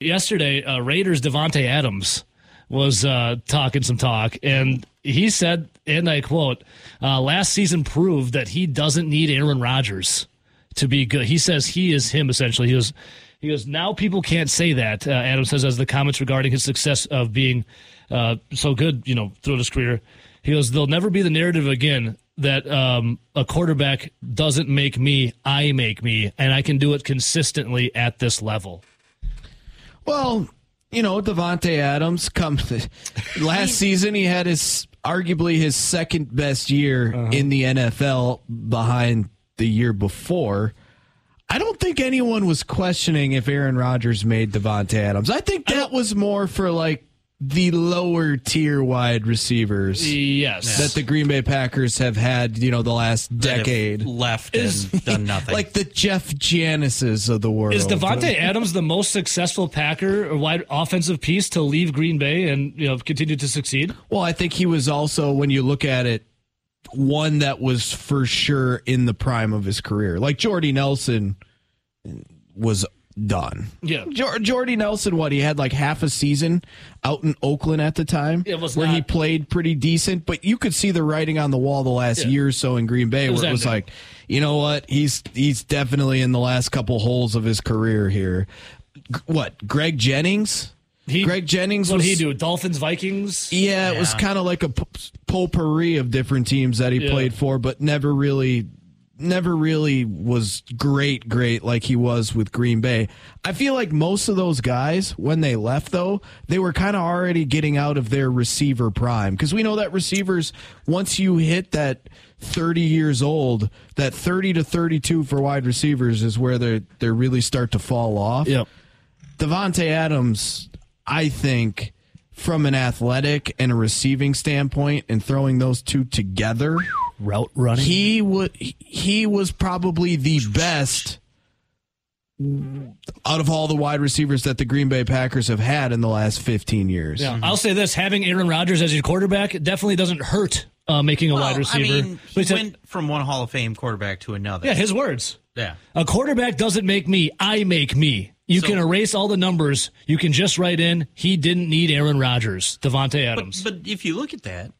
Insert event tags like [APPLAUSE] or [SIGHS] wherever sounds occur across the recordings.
yesterday, uh, Raiders Davante Adams was uh, talking some talk, and he said, and I quote, uh, "Last season proved that he doesn't need Aaron Rodgers to be good." He says he is him essentially. He goes, he goes. Now people can't say that. Uh, Adams says as the comments regarding his success of being uh, so good, you know, throughout his career. He goes, "There'll never be the narrative again." That um, a quarterback doesn't make me, I make me, and I can do it consistently at this level. Well, you know, Davante Adams comes [LAUGHS] last season he had his arguably his second best year Uh-huh. in the NFL behind the year before. I don't think anyone was questioning if Aaron Rodgers made Davante Adams. I think that was more for like the lower tier wide receivers Yes, that the Green Bay Packers have had, you know, the last that have decade. left and done nothing. Like the Jeff Janises of the world. Is Davante Adams the most successful Packer or wide offensive piece to leave Green Bay and you know continue to succeed? Well, I think he was also, when you look at it, one that was for sure in the prime of his career. Like Jordy Nelson was done. Yeah. Jor- Jordy Nelson, what he had like half a season out in Oakland at the time, It was where he played pretty decent, but you could see the writing on the wall the last year or so in Green Bay, was where it was ending. like, you know what, he's he's definitely in the last couple holes of his career here. G- What Greg Jennings? He, Greg Jennings What was did he do? Dolphins, Vikings. yeah, it was kind of like a p- potpourri of different teams that he Yeah. played for, but never really, never really was great, great like he was with Green Bay. I feel like most of those guys, when they left, though, they were kind of already getting out of their receiver prime because we know that receivers, once you hit that 30 years old, that 30 to 32 for wide receivers is where they they really start to fall off. Yep. Davante Adams, I think, from an athletic and a receiving standpoint, and throwing those two together, Route running. he would he was probably the best out of all the wide receivers that the Green Bay Packers have had in the last 15 years. yeah, I'll say this: having Aaron Rodgers as your quarterback definitely doesn't hurt uh, making a Well, wide receiver. I mean, he he said- went from one Hall of Fame quarterback to another. yeah, his words. yeah. A quarterback doesn't make me, I make me. You So- can erase all the numbers. You can just write in, he didn't need Aaron Rodgers, Davante Adams. But, but if you look at that,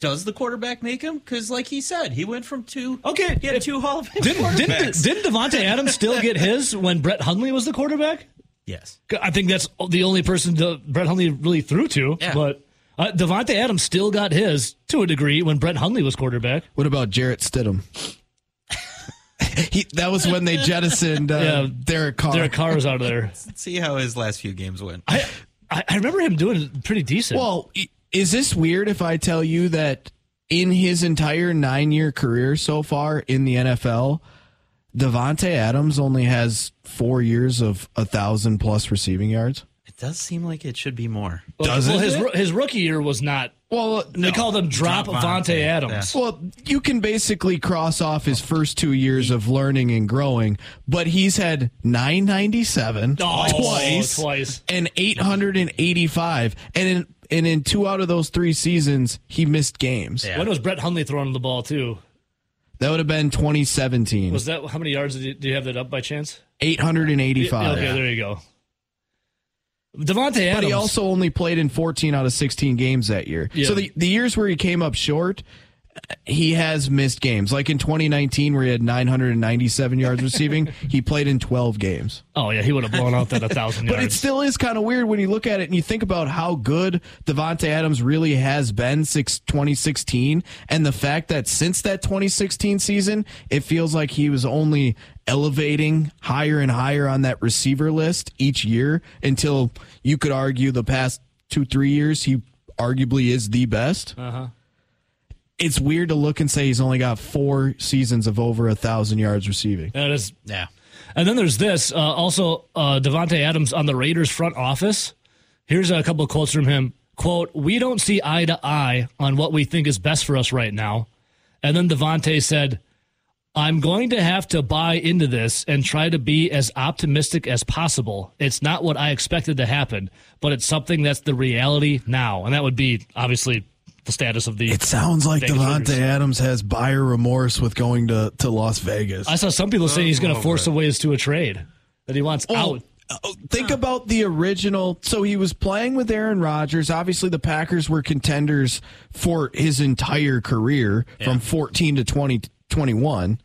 does the quarterback make him? Because, like he said, he went from two. Okay, he had if- two Hall of Fame didn't, didn't, quarterbacks. didn't Davante Adams still get his when Brett Hundley was the quarterback? yes. I think that's the only person that Brett Hundley really threw to. Yeah. But uh, Davante Adams still got his to a degree when Brett Hundley was quarterback. What about Jarrett Stidham? [LAUGHS] he, that was when they jettisoned uh, Yeah. Derek Carr. Derek Carr was out of there. Let's [LAUGHS] see how his last few games went. I, I I remember him doing pretty decent. Well, i- is this weird if I tell you that in his entire nine year career so far in the NFL, Davante Adams only has four years of a thousand plus receiving yards? it does seem like it should be more. does well, it? his his rookie year was not. Well, uh, They called him Drop, Drop Vontae Vontae, Adams. well, you can basically cross off his first two years of learning and growing, but he's had 997 Oh, twice, twice. and 885, and in and in two out of those three seasons, he missed games. Yeah. When was Brett Hundley throwing the ball too? That would have been 2017. Was that how many yards did you, do you have that up by chance? 885. Okay, there you go. Davante Adams. But he also only played in 14 out of 16 games that year. Yeah. So the, the years where he came up short, he has missed games. Like in 2019, where he had 997 yards receiving, [LAUGHS] he played in 12 games. oh yeah, he would have blown out that a thousand [LAUGHS] But yards. it still is kind of weird when you look at it and you think about how good Davante Adams really has been since 2016, and the fact that since that 2016 season, it feels like he was only elevating higher and higher on that receiver list each year until you could argue the past two three years he arguably is the best. Uh-huh. It's weird to look and say he's only got four seasons of over a thousand yards receiving. That is Yeah. And then there's this. Uh, also, uh, Davante Adams on the Raiders front office. Here's a couple of quotes from him. Quote, we don't see eye to eye on what we think is best for us right now. And then Davante said, I'm going to have to buy into this and try to be as optimistic as possible. It's not what I expected to happen, but it's something that's the reality now. And that would be obviously the status of the. It sounds like Vegas Davante Raiders. Adams has buyer remorse with going to, to Las Vegas. I saw some people saying he's going to force it. a ways to a trade, that he wants Well, out. think about the original. So he was playing with Aaron Rodgers. Obviously, the Packers were contenders for his entire career from 14 to 2021.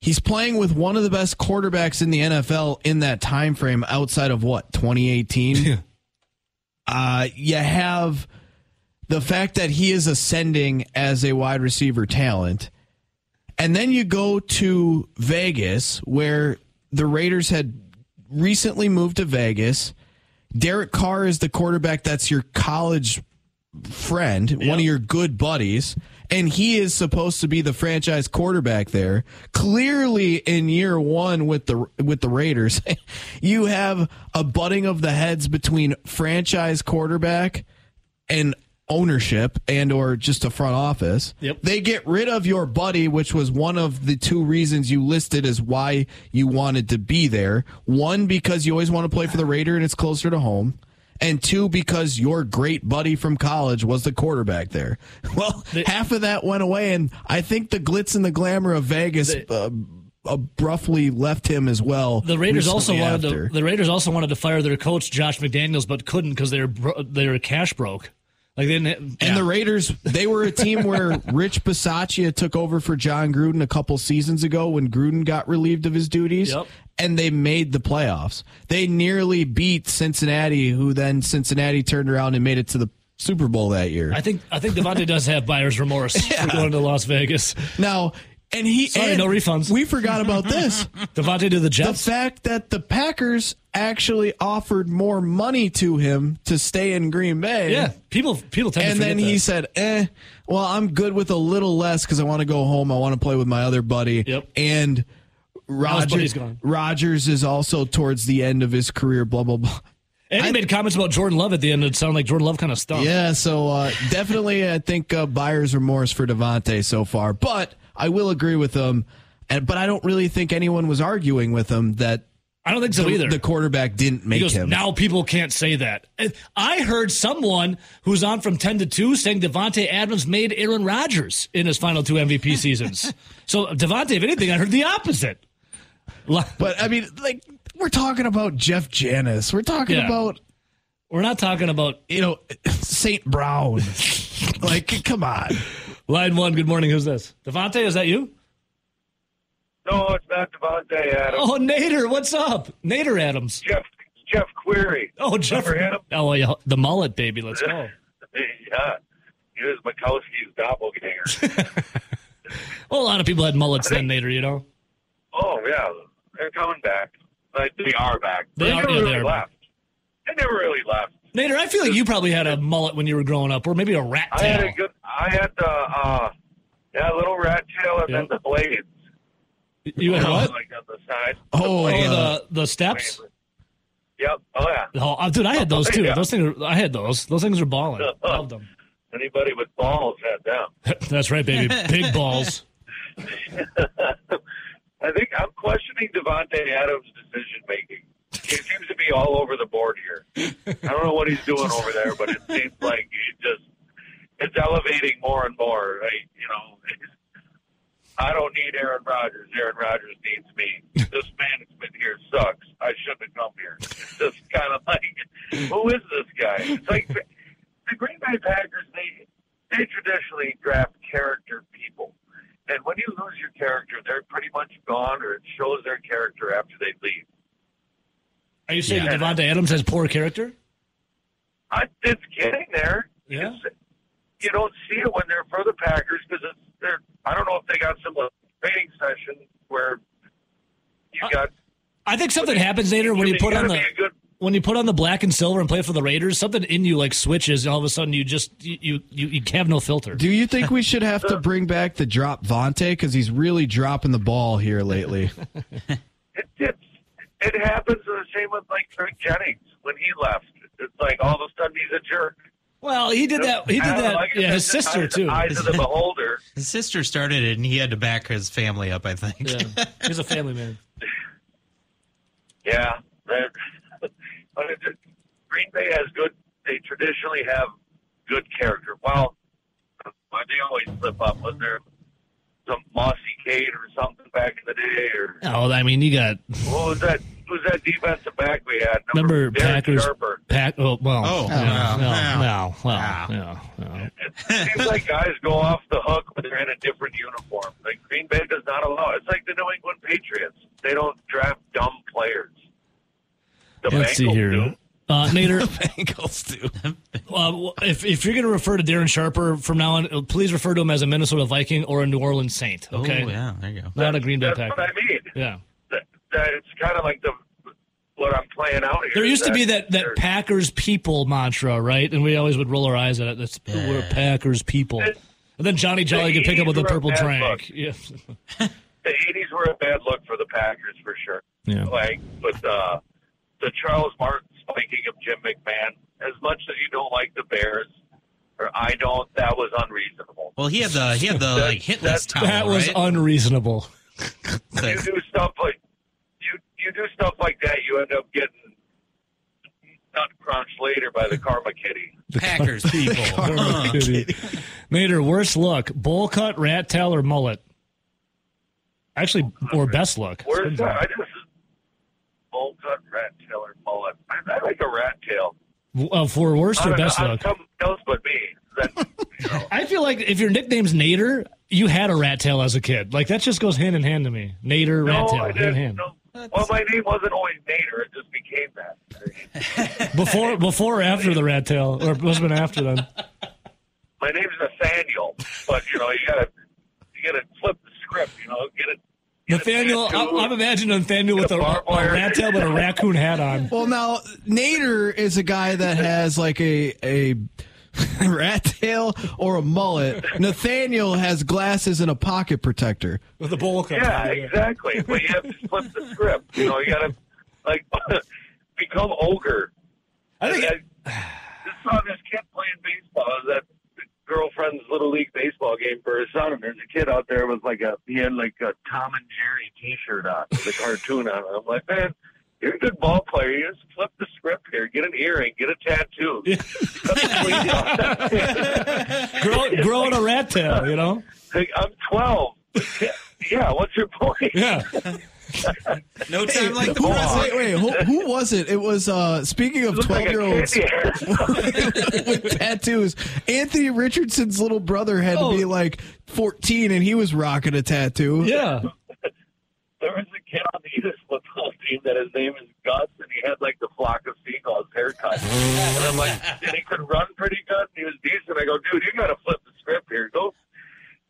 He's playing with one of the best quarterbacks in the NFL in that time frame outside of what, 2018? [LAUGHS] uh, you have the fact that he is ascending as a wide receiver talent. And then you go to Vegas, where the Raiders had recently moved to Vegas. Derek Carr is the quarterback that's your college friend, one of your good buddies, and he is supposed to be the franchise quarterback there. Clearly in year 1 with the with the Raiders, [LAUGHS] you have a butting of the heads between franchise quarterback and ownership and or just a front office. Yep. They get rid of your buddy, which was one of the two reasons you listed as why you wanted to be there. One, because you always want to play for the Raider and it's closer to home. And two, because your great buddy from college was the quarterback there. [LAUGHS] Well, half of that went away, and I think the glitz and the glamour of Vegas uh, abruptly left him as well. The Raiders also wanted after. to, the Raiders also wanted to fire their coach Josh McDaniels, but couldn't because they were bro- they were cash broke. Like they didn't. And the Raiders, they were a team where [LAUGHS] Rich Bisaccia took over for Jon Gruden a couple seasons ago when Gruden got relieved of his duties. Yep. And they made the playoffs. They nearly beat Cincinnati, who then Cincinnati turned around and made it to the Super Bowl that year. I think I think Davante does have buyer's remorse [LAUGHS] for going to Las Vegas. now, and he Sorry, and no refunds. We forgot about this. [LAUGHS] Davante to the jets. the Jets. fact that the Packers actually offered more money to him to stay in Green Bay. yeah, people people tend to and to then he that. said, "Eh, well, I'm good with a little less because I want to go home. I want to play with my other buddy." Yep. And buddy's Rodgers, gone. Rodgers is also towards the end of his career. Blah blah blah. and he made comments about Jordan Love at the end. It sounded like Jordan Love kind of stunk. Yeah, so uh, definitely, I think uh, buyer's remorse for Davante so far. But I will agree with them, And but I don't really think anyone was arguing with him that I don't think so the, either. the quarterback didn't make goes, him. now people can't say that. I heard someone who's on from 10 to 2 saying Davante Adams made Aaron Rodgers in his final two MVP [LAUGHS] seasons. so, Davante, if anything, I heard the opposite. But I mean, like we're talking about Jeff Janis. We're talking Yeah. about We're not talking about you know Saint Brown. [LAUGHS] like, come on. Line one. Good morning. Who's this? Davante, is that you? No, it's not Davante Adams. Oh, Nader. What's up? Nader Adams. Jeff Jeff Query. Oh, Jeff. [LAUGHS] Oh, yeah. The mullet, baby. Let's go. [LAUGHS] yeah, he was Majkowski's doppelganger. [LAUGHS] Well, a lot of people had mullets then, Nader, you know? oh yeah, they're coming back. Like they are back. They are- never yeah, they really are left. They never really left. Nader, I feel like you probably had a mullet when you were growing up, or maybe a rat I had tail. a good. I had the uh, yeah, little rat tail and Yep. then the blades. You had what? Like on the side. Oh, Oh, uh, the, the steps? Yep. Oh yeah. Oh, uh, dude, I had those too. [LAUGHS] Yeah. Those things, are, I had those. Those things are balling. [LAUGHS] Loved them. Anybody with balls had them. [LAUGHS] That's right, baby. Big balls. I think I'm questioning Davante Adams' decision making. He seems to be all over the board here. I don't know what he's doing over there, but it seems like he just it's elevating more and more. Right? You know, I don't need Aaron Rodgers. Aaron Rodgers needs me. This management here sucks. I shouldn't have come here. It's just kind of like, who is this guy? It's like the Green Bay Packers. They they traditionally draft character people. And when you lose your character, they're pretty much gone, or it shows their character after they leave. Are you saying Yeah. Davante Adams has poor character? I, it's getting there. Yeah. It's- you don't see it when they're for the Packers because they're. I don't know if they got some uh, training session where you Uh, got. I think something happens, later when you put on the good. when you put on the black and silver and play for the Raiders. Something in you like switches, and all of a sudden you just you you, you, you have no filter. Do you think we [LAUGHS] should have to bring back the drop Vontae because he's really dropping the ball here lately? [LAUGHS] It, it's it happens the same with like Greg Jennings when he left. It's like all of a sudden he's a jerk. Well, he did that. He did don't know, that. like Yeah, his sister eyes- too. Eyes of the [LAUGHS] beholder. His sister started it, and he had to back his family up. I think. Yeah, [LAUGHS] he's a family man. Yeah, but it, it- Green Bay has good. They traditionally have good character. Well, but they always slip up. Was there some Mossy Cade or something back in the day, or Oh, I mean, you got what was that? Who's that defensive back we had? Number Remember Darren Packers? Sharper. Pack. Oh well. Oh, yeah, no, no, no. no, well, No. yeah, yeah. It seems like guys go off the hook when they're in a different uniform. Like Green Bay does not allow. It's like the New England Patriots. They don't draft dumb players. The Let's see here. do. Uh, Nader, [LAUGHS] Bengals do. uh, if, if you're going to refer to Darren Sharper from now on, uh, please refer to him as a Minnesota Viking or a New Orleans Saint. Okay, Oh, yeah, there you go. not a Green Bay That's Packer. what I mean. Yeah, That, that it's kind of like the what I'm playing out here. there used to be that that Packers people mantra, right? And we always would roll our eyes at it. That's we're Packers people. And then Johnny Jolly could pick up with a purple were a drink. [LAUGHS] Yeah, the '80s were a bad look for the Packers for sure. yeah. Like, but uh, the Charles Martin spiking of Jim McMahon. As much as you don't like the Bears, or I don't, that was unreasonable. Well, he had the he had the That- like hit list that- towel, That was right? unreasonable. [LAUGHS] you do stuff like you you do stuff like that, you end up getting nut crunched later by the karma kitty. Packers [LAUGHS] people. Uh, Nader, worst look: bowl cut, rat tail, or mullet? Actually, or best look. Where's that? I just bowl cut rat tail or mullet. I, I like a rat tail. Uh, for worst or best I'm look? someone else but me. That, you know, [LAUGHS] I feel like if your nickname's Nader, you had a rat tail as a kid. Like that just goes hand in hand to me. Nader, rat tail, hand in hand. No. Well, my name wasn't always Nader. It just became that. [LAUGHS] Before, before or after the rat tail, or must have been after then. My name's Nathaniel, but you know you gotta you gotta flip the script. You know, get it. Get it Nathaniel, tattooed. I, I'm imagining Nathaniel with a, a a rat tail but a raccoon hat on. Well, now Nader is a guy that has like a a [LAUGHS] rat tail or a mullet. Nathaniel has glasses and a pocket protector. With a bowl cut. Yeah, exactly. But you have to flip the script. You know, you gotta like [LAUGHS] become ogre. I think I, just saw this kid playing baseball. I was at the girlfriend's little league baseball game for his son, and there's a kid out there with like a he had like a Tom and Jerry T-shirt on, with a cartoon on. it. I'm like, man, you're a good ball player. You just flip the script here. Get an earring. Get a tattoo. [LAUGHS] The off. [LAUGHS] grow, growing a rat tail, you know? Like, I'm 12. [LAUGHS] Yeah, what's your point? Yeah. [LAUGHS] no time like the Who, present. wait, wait, who, who was it? It was uh speaking of twelve year olds with tattoos. Anthony Richardson's little brother had Oh. to be like fourteen, and he was rocking a tattoo. Yeah. [LAUGHS] there was a kid on the East football team that his name is Gus, and he had like the flock of seagulls haircut. [LAUGHS] and I'm like, and he could run pretty good, and he was decent. I go, dude, you got to flip the script here. Go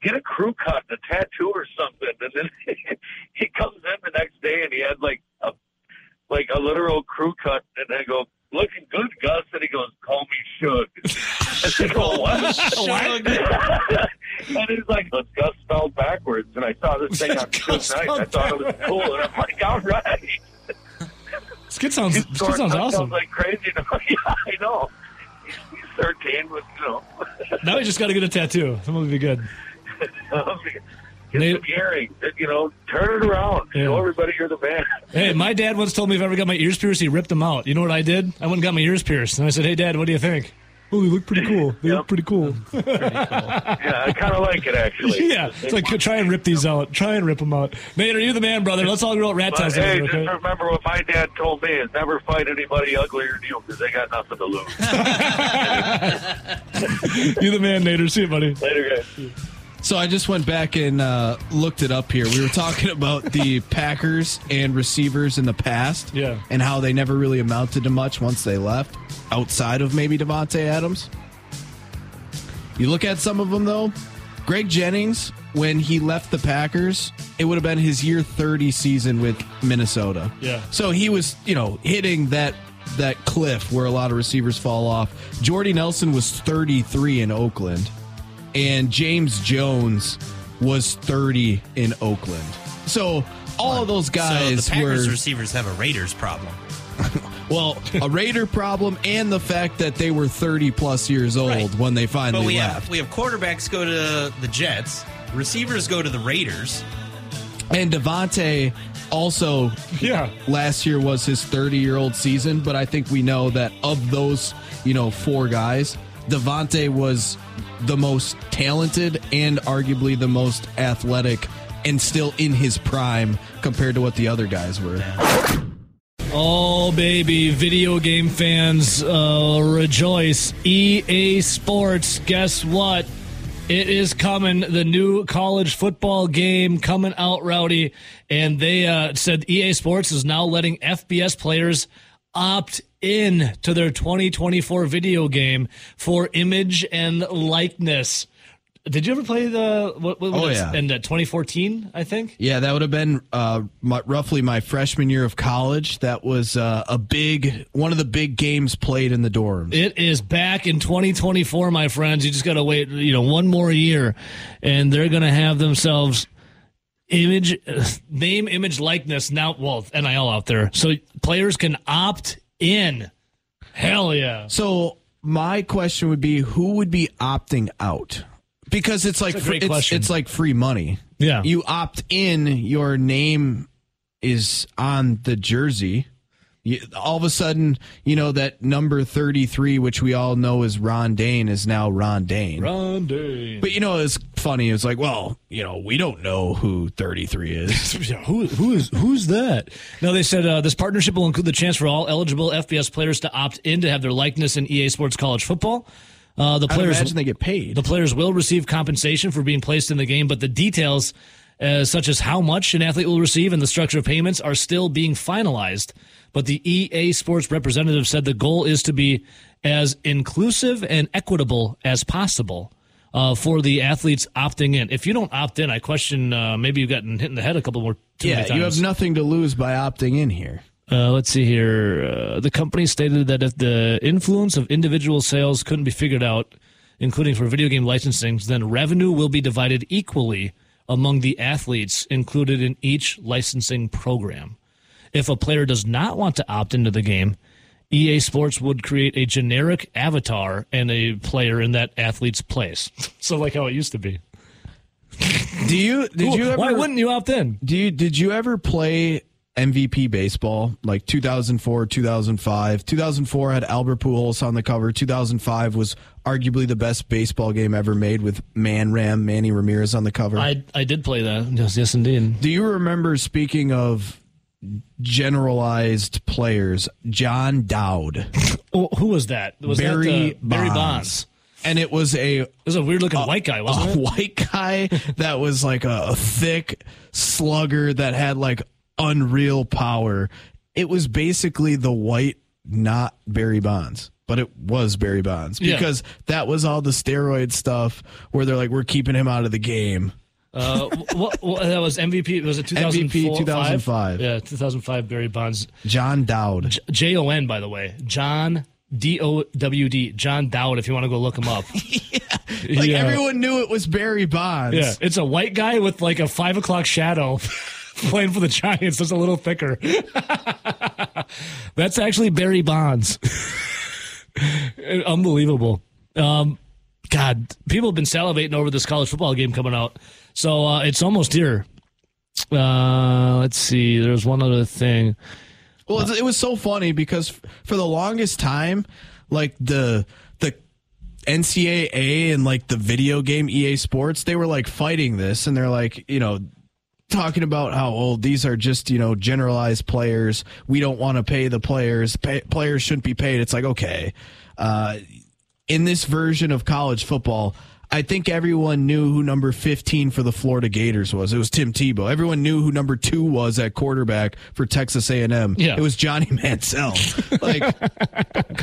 get a crew cut, and a tattoo or something. And then [LAUGHS] he comes in the next day, and he had like a like a literal crew cut, and I go. Looking good, Gus, and he goes, "Call me Shug." [LAUGHS] I go, "What?" [LAUGHS] and he's like, "It's Gus spelled backwards." And I saw this thing on Shug Gus Night. I thought it was cool, and I'm like, "All right." This kid sounds, this kid sounds awesome. like crazy. yeah, I know. He's, he's 13, but you know, Now he just got to get a tattoo. That would be good. Get Nate- some earrings. You know, turn it around. Yeah. Show everybody you're the man. Hey, my dad once told me if I ever got my ears pierced, he ripped them out. You know what I did? I went and got my ears pierced. And I said, hey, Dad, what do you think? Oh, they look pretty cool. They look Yep. pretty cool. [LAUGHS] Yeah, I kind of like it actually. yeah. It's like, try and rip these out. Try and rip them out. Nate, are you the man, brother? Let's all grow out rat But tails hey, together, just okay? remember what my dad told me: is never fight anybody uglier than you because they got nothing to lose. [LAUGHS] You the man, Nader. See you, buddy. Later, guys. So I just went back and uh, looked it up here. We were talking [LAUGHS] about the Packers and receivers in the past, Yeah. and how they never really amounted to much once they left, outside of maybe Davante Adams. You look at some of them though. Greg Jennings, when he left the Packers, it would have been his year 30 season with Minnesota. Yeah. So he was, you know, hitting that that cliff where a lot of receivers fall off. Jordy Nelson was 33 in Oakland and James Jones was 30 in Oakland. So all of those So guys the Packers were receivers have a Raiders problem. [LAUGHS] well, a Raider problem and the fact that they were 30 plus years old Right. when they But finally we left. have we have quarterbacks go to the Jets, receivers go to the Raiders. and Davante also Yeah. last year was his 30 year old season, but I think we know that of those, you know, four guys, Davante was the most talented and arguably the most athletic and still in his prime compared to what the other guys were. Oh, baby, video game fans, uh, rejoice. EA Sports, guess what? It is coming, the new college football game coming out, Rowdy. And they uh, said EA Sports is now letting FBS players opt in to their 2024 video game for image and likeness. Did you ever play the what, what Oh, was it? yeah. in uh, 2014? I think. Yeah, that would have been uh, my, roughly my freshman year of college. That was uh, a big one of the big games played in the dorms. It is back in 2024, my friends. You just got to wait, you know, one more year, and they're going to have themselves image, [LAUGHS] name, image, likeness. Now, well, NIL out there, so players can opt in. Hell yeah! So my question would be, who would be opting out? Because it's like That's a fr- great it's, it's like free money. Yeah. you opt in, your name is on the jersey. You, all of a sudden, you know that number thirty-three, which we all know is Ron Dayne, is now Ron Dayne. Rondé. But you know, it's funny. It's like, well, you know, we don't know who 33 is. [LAUGHS] Who who is who's that? No, they said uh, this partnership will include the chance for all eligible FBS players to opt in to have their likeness in EA Sports College Football. Uh, the I players imagine they get paid. The players will receive compensation for being placed in the game, but the details, uh, such as how much an athlete will receive and the structure of payments, are still being finalized. But the EA Sports representative said the goal is to be as inclusive and equitable as possible uh, for the athletes opting in. If you don't opt in, I question uh, maybe you've gotten hit in the head a couple more too yeah, many times. you have nothing to lose by opting in here. Uh, let's see here. Uh, the company stated that if the influence of individual sales couldn't be figured out, including for video game licensing, then revenue will be divided equally among the athletes included in each licensing program. If a player does not want to opt into the game, EA Sports would create a generic avatar and a player in that athlete's place. [LAUGHS] so, like how it used to be. [LAUGHS] Do you did you ever Why wouldn't you opt in? do you did you ever play MVP baseball like 2004, 2005? 2004 had Albert Pujols on the cover. 2005 was arguably the best baseball game ever made with Man Ram Manny Ramirez on the cover. I I did play that. Yes, yes, indeed. do you remember speaking of generalized players, Jon Dowd, [LAUGHS] Oh, who was that? Was Barry that uh, Barry Bonds. And it was a It was a weird looking white guy, a wasn't it? white guy that was like a, a thick slugger that had like unreal power. It was basically the white, not Barry Bonds, but it was Barry Bonds Yeah. because that was all the steroid stuff where they're like, we're keeping him out of the game. Uh, what, what, that was MVP. Was it 2004? MVP 2005. Yeah, 2005. Barry Bonds. Jon Dowd. J O N, by the way. John D O W D. Jon Dowd. If you want to go look him up. [LAUGHS] Like Yeah. everyone knew it was Barry Bonds. Yeah, it's a white guy with like a five o'clock shadow. [LAUGHS] Playing for the Giants, just a little thicker. [LAUGHS] That's actually Barry Bonds. Unbelievable. Um, God, people have been salivating over this college football game coming out. So uh, it's almost here. Uh, let's see. There's one other thing. Well, it was so funny because for the longest time, like the the NCAA and like the video game EA Sports, they were like fighting this, and they're like, you know, talking about how old these are just you know generalized players. We don't want to pay the players. Pay, players shouldn't be paid. It's like okay, uh, in this version of college football. I think everyone knew who number 15 for the Florida Gators was. It was Tim Tebow. Everyone knew who number 2 was at quarterback for Texas A&M. Yeah. It was Johnny [LAUGHS] Manziel. like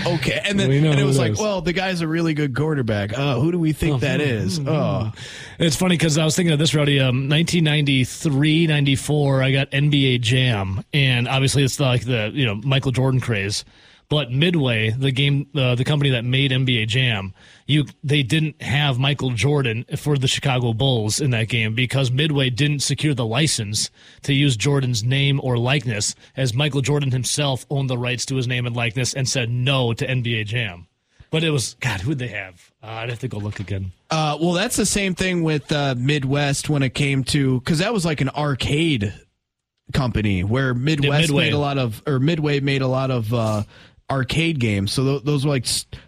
okay. And then and it was like, is. well, the guy's a really good quarterback. Oh, who do we think that mm-hmm. is? Oh. It's funny because I was thinking of this, Rowdy. Um, 1993, 94, I got NBA Jam, and obviously it's like the you know Michael Jordan craze. But Midway, the game, uh, the company that made NBA Jam, you they didn't have Michael Jordan for the Chicago Bulls in that game because Midway didn't secure the license to use Jordan's name or likeness, as Michael Jordan himself owned the rights to his name and likeness and said no to NBA Jam. But it was God, who'd they have? Uh, I'd have to go look again. Uh, well, that's the same thing with uh, Midwest when it came to because that was like an arcade company where Midwest Midway. made a lot of or Midway made a lot of uh, arcade games. So th- those were like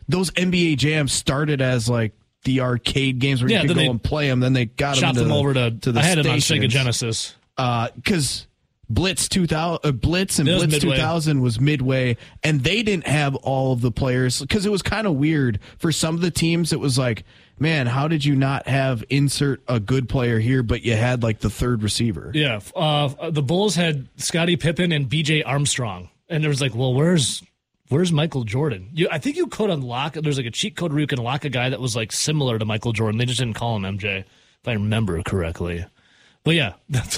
those NBA jams started as like the arcade games where Yeah, you could go and play them. Then they got them, them over to, to the I had it on Sega. Genesis. because Blitz 2000, uh, Blitz and It Blitz midway. 2000 was midway, and they didn't have all of the players because it was kind of weird for some of the teams. It was like, man, how did you not have insert a good player here, but you had like the third receiver? Yeah, uh, the Bulls had Scottie Pippen and B.J. Armstrong, and there was like, well, where's where's Michael Jordan? You, I think you could unlock. There's like a cheat code where you can lock a guy that was like similar to Michael Jordan. They just didn't call him MJ, if I remember correctly. But yeah, [LAUGHS] that's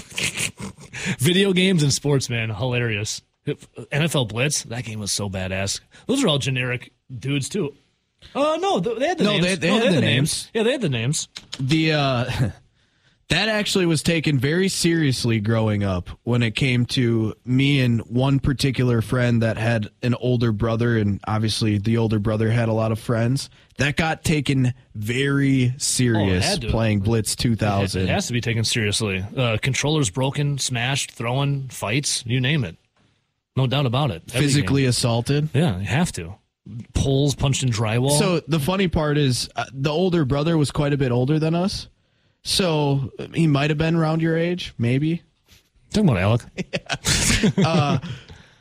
video games and sports, man, hilarious. NFL Blitz, that game was so badass. Those are all generic dudes too. Uh no, they had the No, names. they- they had the names. Yeah, they had the names. the uh [LAUGHS] that actually was taken very seriously growing up when it came to me and one particular friend that had an older brother and obviously the older brother had a lot of friends that got taken very serious had to. playing blitz 2000 It 2000 has to be taken seriously. Uh, controllers broken, smashed, throwing, fights, you name it. No doubt about it. Every physically game. assaulted Yeah, you have to. Poles punched in drywall. so the funny part is uh, the older brother was quite a bit older than us so he might have been around your age maybe Talking about Alec. [LAUGHS] Uh,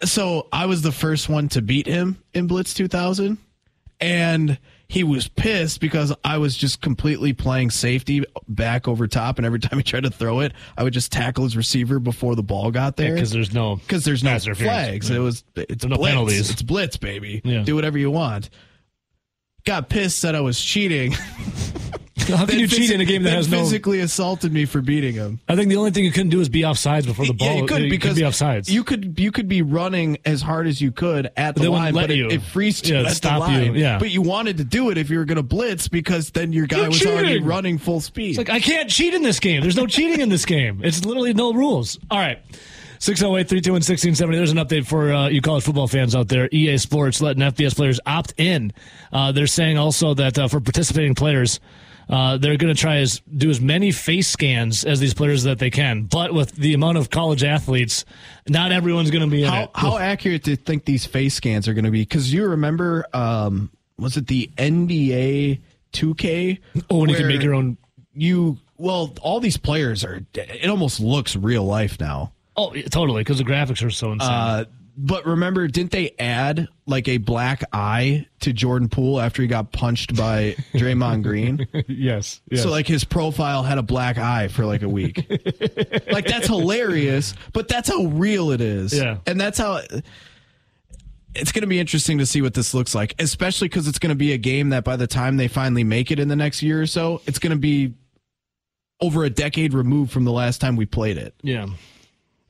so I was the first one to beat him in Blitz 2000, and he was pissed because I was just completely playing safety back over top, and every [LAUGHS] time he tried to throw it, I would just tackle his receiver before the ball got there. Because there's no because there's no flags. It was it's There's no blitz. penalties. It's blitz, baby. Yeah. Do whatever you want. Got pissed, said I was cheating. [LAUGHS] How can you cheat in a game that has no? physically assaulted me for beating him? I think the only thing you couldn't do is be offsides before the ball. Yeah, you could it because be offsides. You could you could be running as hard as you could at the They line, let but it, you. it freezed you Yeah, at stop the line. you, yeah. But you wanted to do it if you were going to blitz because then your guy You're was already running full speed. It's like I can't cheat in this game. There's no cheating in this game. It's literally no rules. All right. 608 321 1670. There's an update for uh, you college football fans out there. EA Sports letting FBS players opt in. Uh, they're saying also that uh, for participating players, uh, they're going to try as do as many face scans as these players that they can. But with the amount of college athletes, not everyone's going to be in how it. how accurate do you think these face scans are going to be? Because you remember, um, was it the NBA 2K? oh, when you can make your own. You well, all these players are. It almost looks real life now. Oh, totally, because the graphics are so insane. Uh, but remember, didn't they add like a black eye to Jordan Poole after he got punched by [LAUGHS] Draymond Green? yes, yes. So like his profile had a black eye for like a week. [LAUGHS] like that's hilarious, but that's how real it is. Yeah. And that's how it's going to be interesting to see what this looks like, especially cuz it's going to be a game that by the time they finally make it in the next year or so, it's going to be over a decade removed from the last time we played it. yeah.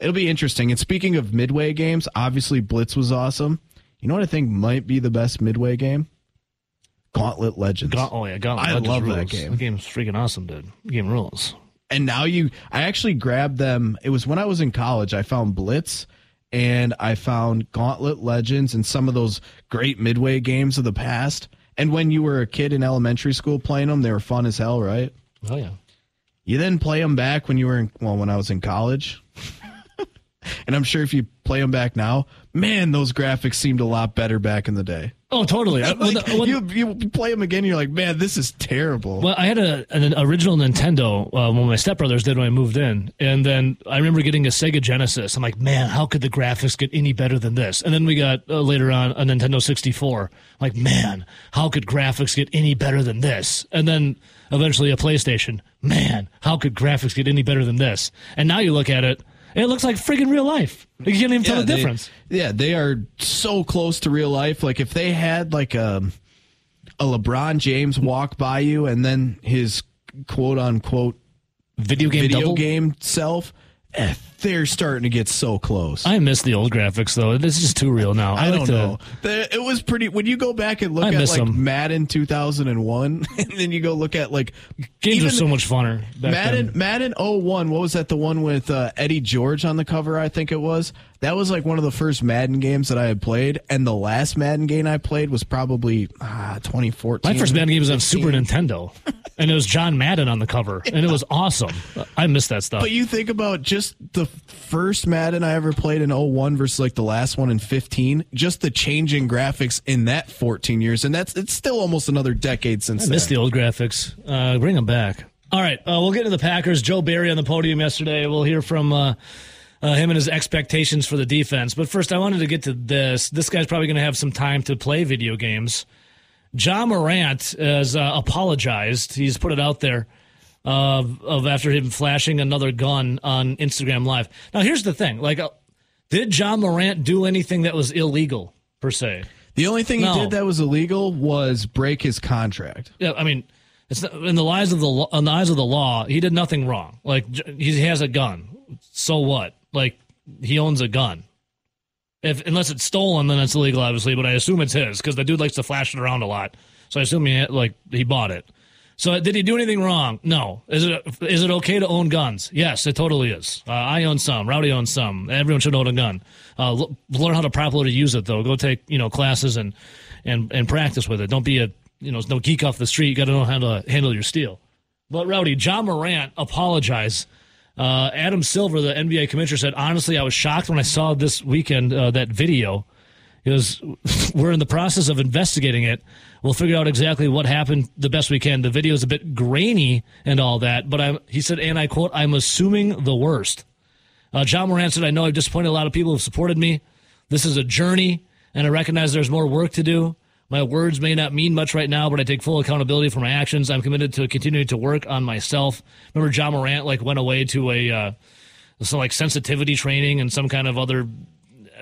It'll be interesting. And speaking of midway games, obviously Blitz was awesome. You know what I think might be the best midway game? Gauntlet Legends. Gaunt- oh yeah, Gauntlet I Legends love that game. The game's freaking awesome, dude. The game rules. and now you I actually grabbed them. It was when I was in college. I found Blitz and I found Gauntlet Legends and some of those great midway games of the past. And when you were a kid in elementary school playing them, they were fun as hell, right? Oh yeah. You then play them back when you were in well when I was in college. And I'm sure if you play them back now, man, those graphics seemed a lot better back in the day. Oh, totally. I- [LAUGHS] when the- when- you you play them again, you're like, man, this is terrible. well, I had a, an original Nintendo uh, when my stepbrothers did when I moved in, and then I remember getting a Sega Genesis. I'm like, man, how could the graphics get any better than this? And then we got uh, later on a Nintendo 64. I'm like, man, how could graphics get any better than this? And then eventually a PlayStation. Man, how could graphics get any better than this? And now you look at it, it looks like friggin' real life. You can't even tell the they- difference. yeah, they are so close to real life. Like if they had like a a LeBron James walk by you and then his quote unquote Video game video double. game self, they're starting to get so close. I miss the old graphics though. This is just too real now. I, like don't to- know. The, it was pretty. When you go back and look I at like them. Madden 2001, [LAUGHS] and then you go look at like Games even are so much funner. Madden then. Madden 01. What was that? The one with uh, Eddie George on the cover, I think it was. That was like one of the first Madden games that I had played, and the last Madden game I played was probably ah, 2014. My first Madden game was on Super Nintendo, [LAUGHS] and it was John Madden on the cover, and it was awesome. I miss that stuff. But you think about just the first Madden I ever played in 01 versus like the last one in 15, just the changing graphics in that 14 years, and that's it's still almost another decade since I miss then. the old graphics. Uh, bring them back. All right, uh, we'll get into the Packers. Joe Barry on the podium yesterday. We'll hear from uh, uh, him and his expectations for the defense. But first, I wanted to get to this. This guy's probably going to have some time to play video games. Ja Morant has uh, apologized. He's put it out there of of after him flashing another gun on Instagram Live. Now, here's the thing: like, uh, did Ja Morant do anything that was illegal per se? The only thing No. he did that was illegal was break his contract. Yeah, I mean, it's not, in the eyes of the law, in the eyes of the law, he did nothing wrong. Like he has a gun, so what? Like he owns a gun. If unless it's stolen, then it's illegal, obviously. But I assume it's his because the dude likes to flash it around a lot. So I assume he like he bought it. So did he do anything wrong? No. Is it is it okay to own guns? Yes, it totally is. Uh, I own some. Rowdy owns some. Everyone should own a gun. Uh, l- learn how to properly use it though. Go take you know classes and and and practice with it. Don't be a you know no geek off the street. You got to know how to handle your steel. But Rowdy, Ja Morant apologized. Uh, Adam Silver, the NBA commissioner, said, honestly, I was shocked when I saw this weekend uh, that video. He goes, [LAUGHS] we're in the process of investigating it. We'll figure out exactly what happened the best we can. The video is a bit grainy and all that, but I, he said, and I quote, I'm assuming the worst. Uh, Ja Morant said, I know I've disappointed a lot of people who've supported me. This is a journey, and I recognize there's more work to do. My words may not mean much right now, but I take full accountability for my actions. I'm committed to continuing to work on myself. Remember, Ja Morant like went away to a uh, some like sensitivity training and some kind of other.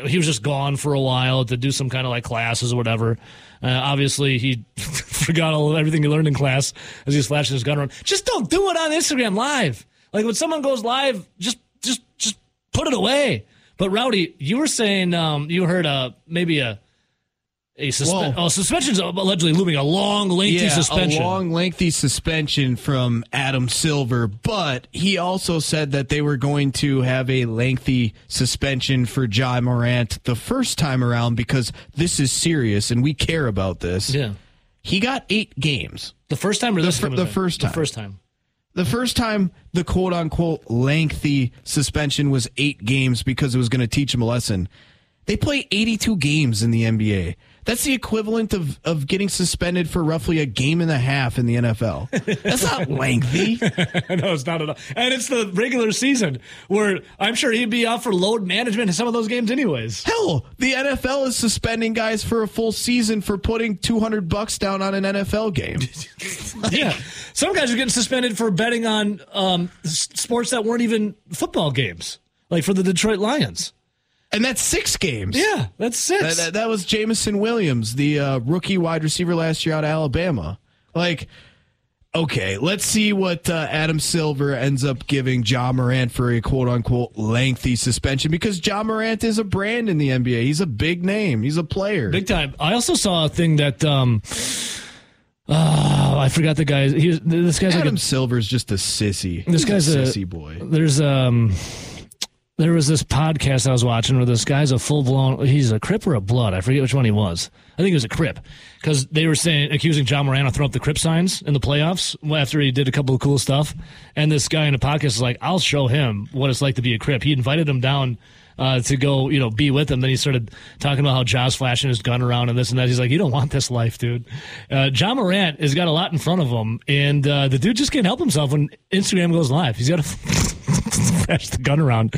He was just gone for a while to do some kind of like classes or whatever. Uh, obviously, he [LAUGHS] forgot all everything he learned in class as he was flashing his gun around. Just don't do it on Instagram Live. Like when someone goes live, just just just put it away. But Rowdy, you were saying um, you heard uh, maybe a a suspe- Whoa. oh, suspension's allegedly looming a long, lengthy yeah, suspension. a long, lengthy suspension from Adam Silver, but he also said that they were going to have a lengthy suspension for Ja Morant the first time around because this is serious and we care about this. yeah, He got eight games. the first time or fir- time? the event? first The first time. The first time the quote unquote lengthy suspension was eight games because it was going to teach him a lesson. They play 82 games in the NBA. That's the equivalent of, of getting suspended for roughly a game and a half in the NFL. That's not [LAUGHS] lengthy. [LAUGHS] no, it's not at all. And it's the regular season where I'm sure he'd be out for load management in some of those games, anyways. Hell, the NFL is suspending guys for a full season for putting 200 bucks down on an NFL game. [LAUGHS] yeah, some guys are getting suspended for betting on um, sports that weren't even football games, like for the Detroit Lions. And that's six games. Yeah, that's six. That, that, that was Jameson Williams, the uh, rookie wide receiver last year out of Alabama. Like, okay, let's see what uh, Adam Silver ends up giving Ja Morant for a quote unquote lengthy suspension because Ja Morant is a brand in the NBA. He's a big name. He's a player. Big time. I also saw a thing that um, oh, I forgot the guy. He was, this guy's like Adam a, Silver's just a sissy. this He's guy's a a sissy boy. There's um, there was this podcast I was watching where this guy's a full blown. He's a Crip or a Blood. I forget which one he was. I think he was a Crip because they were saying accusing Ja Morant of throwing up the Crip signs in the playoffs after he did a couple of cool stuff. And this guy in the podcast is like, "I'll show him what it's like to be a Crip." He invited him down. Uh, to go, you know, be with him. Then he started talking about how Ja's flashing his gun around and this and that. He's like, you don't want this life, dude. Uh, Ja Morant has got a lot in front of him, and uh, the dude just can't help himself when Instagram goes live. He's got to [LAUGHS] [LAUGHS] flash the gun around.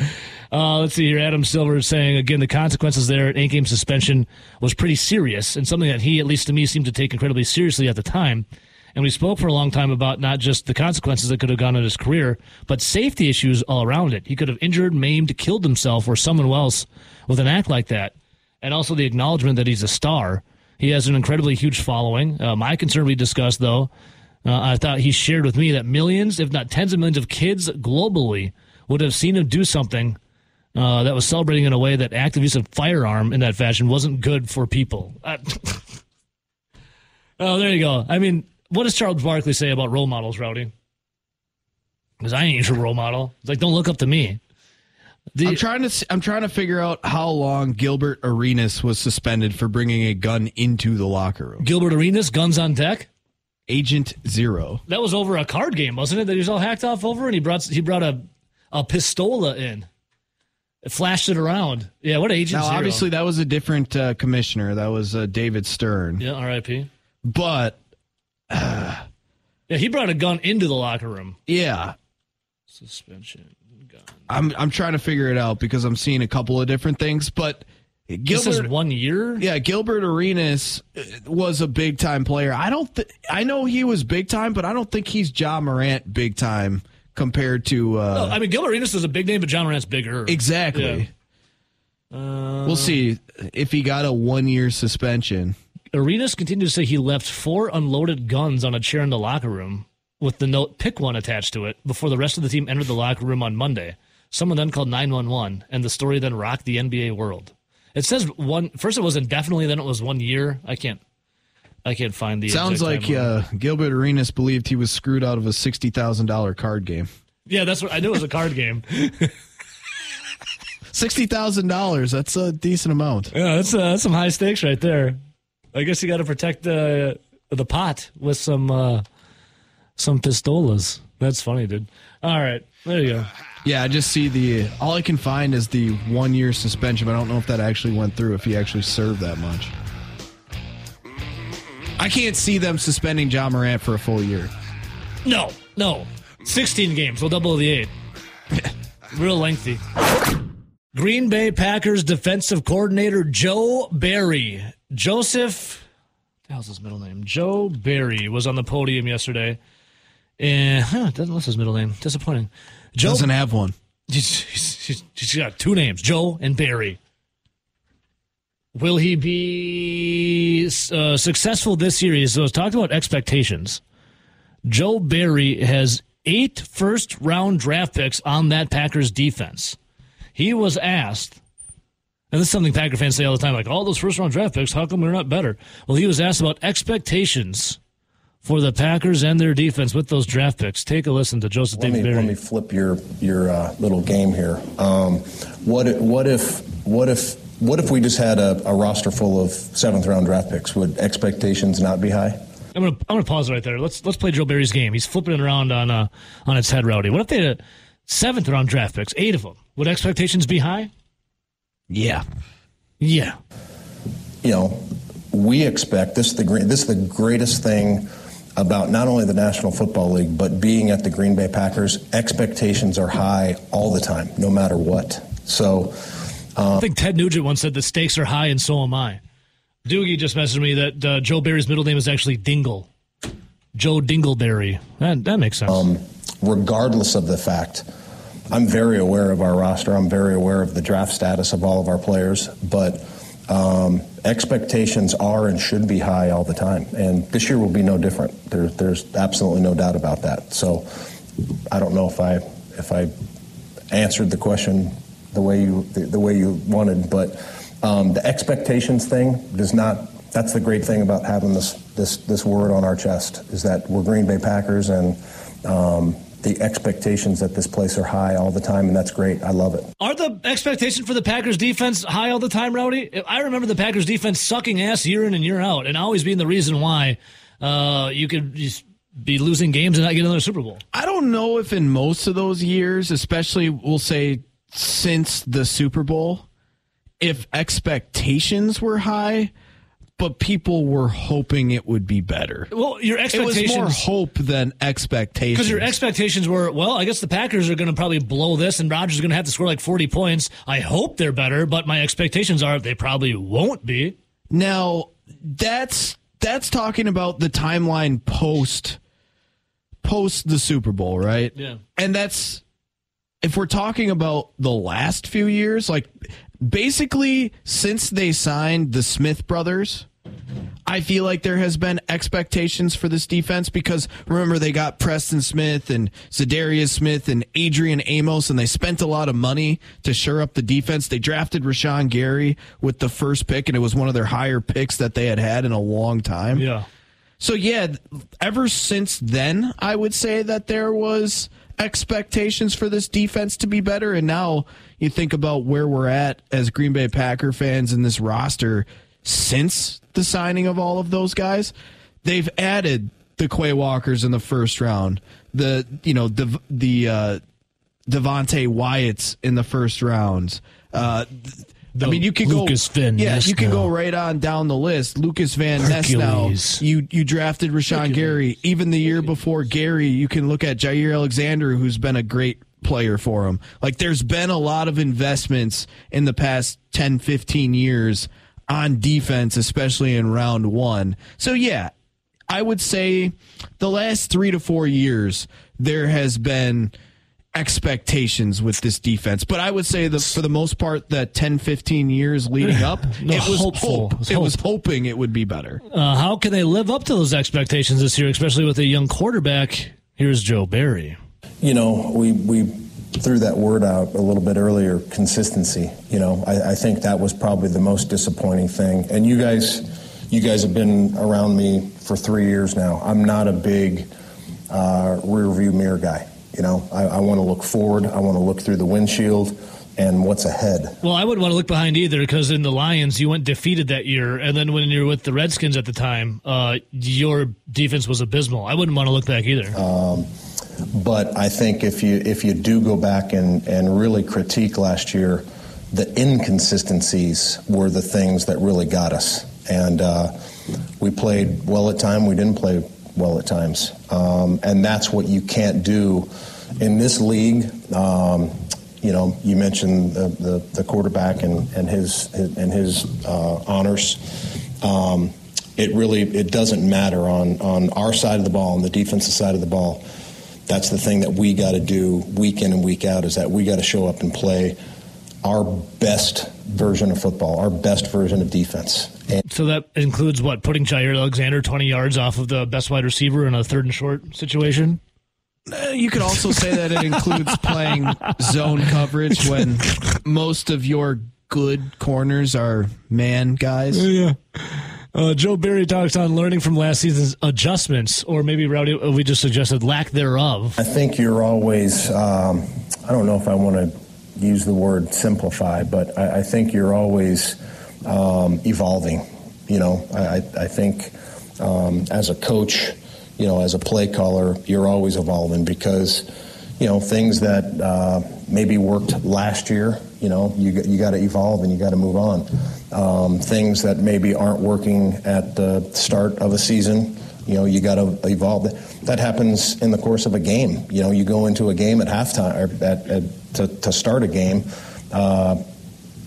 Uh, let's see here. Adam Silver is saying again the consequences there. An eight game suspension was pretty serious and something that he, at least to me, seemed to take incredibly seriously at the time. And we spoke for a long time about not just the consequences that could have gone in his career, but safety issues all around it. He could have injured, maimed, killed himself or someone else with an act like that. And also the acknowledgement that he's a star. He has an incredibly huge following. Uh, my concern we discussed, though, uh, I thought he shared with me that millions, if not tens of millions of kids globally would have seen him do something uh, that was celebrating in a way that active use of firearm in that fashion wasn't good for people. Uh, [LAUGHS] oh, there you go. I mean, what does Charles Barkley say about role models, Rowdy? Because I ain't [LAUGHS] your role model. It's like, don't look up to me. The- I'm trying to I'm trying to figure out how long Gilbert Arenas was suspended for bringing a gun into the locker room. Gilbert Arenas, guns on deck. Agent Zero. That was over a card game, wasn't it? That he was all hacked off over, and he brought he brought a a pistola in, it flashed it around. Yeah, what agent? Now, Zero. obviously, that was a different uh, commissioner. That was uh, David Stern. yeah, R.I.P. But [SIGHS] Yeah, he brought a gun into the locker room. yeah, Suspension. gun. I'm I'm trying to figure it out because I'm seeing a couple of different things, but Gilbert, one year. yeah, Gilbert Arenas uh, was a big time player. I don't, th- I know he was big time, but I don't think he's Ja Morant big time compared to. Uh, Oh, I mean, Gilbert Arenas is a big name, but Ja Morant's bigger. exactly. we'll see if he got a one year suspension. Arenas continued to say he left four unloaded guns on a chair in the locker room with the note "Pick one" attached to it before the rest of the team entered the locker room on Monday. Someone then called 911, and the story then rocked the NBA world. It says one first it was indefinitely, then it was one year. I can't, I can't find the. Sounds exact like uh, Gilbert Arenas believed he was screwed out of a sixty thousand dollar card game. yeah, that's what I knew it was a card game. [LAUGHS] Sixty thousand dollars. That's a decent amount. Yeah, that's, uh, that's some high stakes right there. I guess you got to protect the the pot with some uh, some pistolas. That's funny, dude. All right, there you go. [LAUGHS] Yeah, I just see the. All I can find is the one year suspension. But I don't know if that actually went through. If he actually served that much. I can't see them suspending Ja Morant for a full year. No, no, sixteen games. We'll double the eight. [LAUGHS] Real lengthy. Green Bay Packers defensive coordinator Joe Barry, Joseph. Hell's his middle name? Joe Barry was on the podium yesterday, and huh, doesn't list his middle name. Disappointing. Joe Doesn't have one. [LAUGHS] He's, he's, he's, got two names, Joe and Barry. Will he be uh, successful this year? So, talked about expectations. Joe Barry has eight first round draft picks on that Packers defense. He was asked, and this is something Packer fans say all the time like, all those first round draft picks, how come they're not better? Well, he was asked about expectations for the Packers and their defense with those draft picks. Take a listen to Joseph Let David me, Barry. let me flip your your uh, little game here. Um, what if, what if what if what if we just had a, a roster full of seventh round draft picks? Would expectations not be high? I'm gonna I'm gonna pause right there. Let's let's play Joe Barry's game. He's flipping it around on uh on its head, Rowdy. What if they had seventh round draft picks, eight of them? Would expectations be high? Yeah. Yeah. You know, we expect this is the this is the greatest thing about not only the National Football League but being at the Green Bay Packers. Expectations are high all the time, no matter what. So. I think Ted Nugent once said the stakes are high, and so am I. Doogie just messaged me that uh, Joe Barry's middle name is actually Dingle. Joe Dingleberry. That that makes sense. regardless of the fact. I'm very aware of our roster. I'm very aware of the draft status of all of our players, but um, expectations are and should be high all the time. And this year will be no different. There, there's absolutely no doubt about that. So I don't know if I if I answered the question the way you the, the way you wanted, but um, the expectations thing does not. That's the great thing about having this this this word on our chest is that we're Green Bay Packers and. Um, the expectations at this place are high all the time, and that's great. I love it. Are the expectations for the Packers defense high all the time, Rowdy? I remember the Packers defense sucking ass year in and year out, and always being the reason why uh, you could just be losing games and not get another Super Bowl. I don't know if in most of those years, especially we'll say since the Super Bowl, if expectations were high, but people were hoping it would be better. Well, your expectations it was more hope than expectations. Because your expectations were, well, I guess the Packers are going to probably blow this, and Rodgers is going to have to score like 40 points. I hope they're better, but my expectations are they probably won't be. Now that's that's talking about the timeline post post the Super Bowl, right? Yeah. And that's if we're talking about the last few years, like basically since they signed the Smith brothers, I feel like there has been expectations for this defense because remember they got Preston Smith and Za'Darius Smith and Adrian Amos and they spent a lot of money to shore up the defense. They drafted Rashan Gary with the first pick and it was one of their higher picks that they had had in a long time. Yeah. So yeah, ever since then, I would say that there was expectations for this defense to be better. And now you think about where we're at as Green Bay Packer fans in this roster since the signing of all of those guys. They've added the Quay Walkers in the first round, the you know the the uh, Devonte Wyatt's in the first round. Uh, I mean, you could Lucas go. Van yeah, Ness you can go right on down the list. Lucas Van Ness now. Hercules. You you drafted Rashan Gary. Even the year before Gary, you can look at Jaire Alexander, who's been a great player for him. Like there's been a lot of investments in the past 10, 15 years on defense, especially in round one. So yeah, I would say the last three to four years, there has been expectations with this defense. But I would say that for the most part, the 10, 15 years leading up, [SIGHS] No, it was hopeful. hope. It was It was hoping it would be better. Uh, how can they live up to those expectations this year, especially with a young quarterback? Here's Joe Barry. You know, we we threw that word out a little bit earlier. Consistency. You know, I, I think that was probably the most disappointing thing. And you guys, you guys have been around me for three years now. I'm not a big uh, rear view mirror guy. You know, I, I want to look forward. I want to look through the windshield and what's ahead. Well, I wouldn't want to look behind either because in the Lions, you went defeated that year. And then when you were with the Redskins at the time, uh, your defense was abysmal. I wouldn't want to look back either. But I think if you if you do go back and, and really critique last year, the inconsistencies were the things that really got us. And uh, we played well at times, we didn't play well at times. Um, and that's what you can't do in this league. Um, you know, you mentioned the, the, the quarterback and, and his, his and his uh, honors. Um, it really it doesn't matter on, on our side of the ball, on the defensive side of the ball that's the thing that we got to do week in and week out is that we got to show up and play our best version of football, our best version of defense. And So that includes what? Putting Jaire Alexander 20 yards off of the best wide receiver in a third and short situation? Uh, You could also say that it includes playing zone coverage when most of your good corners are man guys. Yeah. Uh, Joe Barry talks on learning from last season's adjustments, or maybe Rowdy, uh, we just suggested lack thereof. I think you're always, um, I don't know if I want to use the word simplify, but I, I think you're always um, evolving. You know, I, I think um, as a coach, you know, as a play caller, you're always evolving because, you know, things that uh, maybe worked last year, you know, you, you got to evolve and you got to move on. Um, things that maybe aren't working at the start of a season, you know, you got to evolve. That happens in the course of a game. You know, you go into a game at halftime or at, at, to, to start a game. Uh,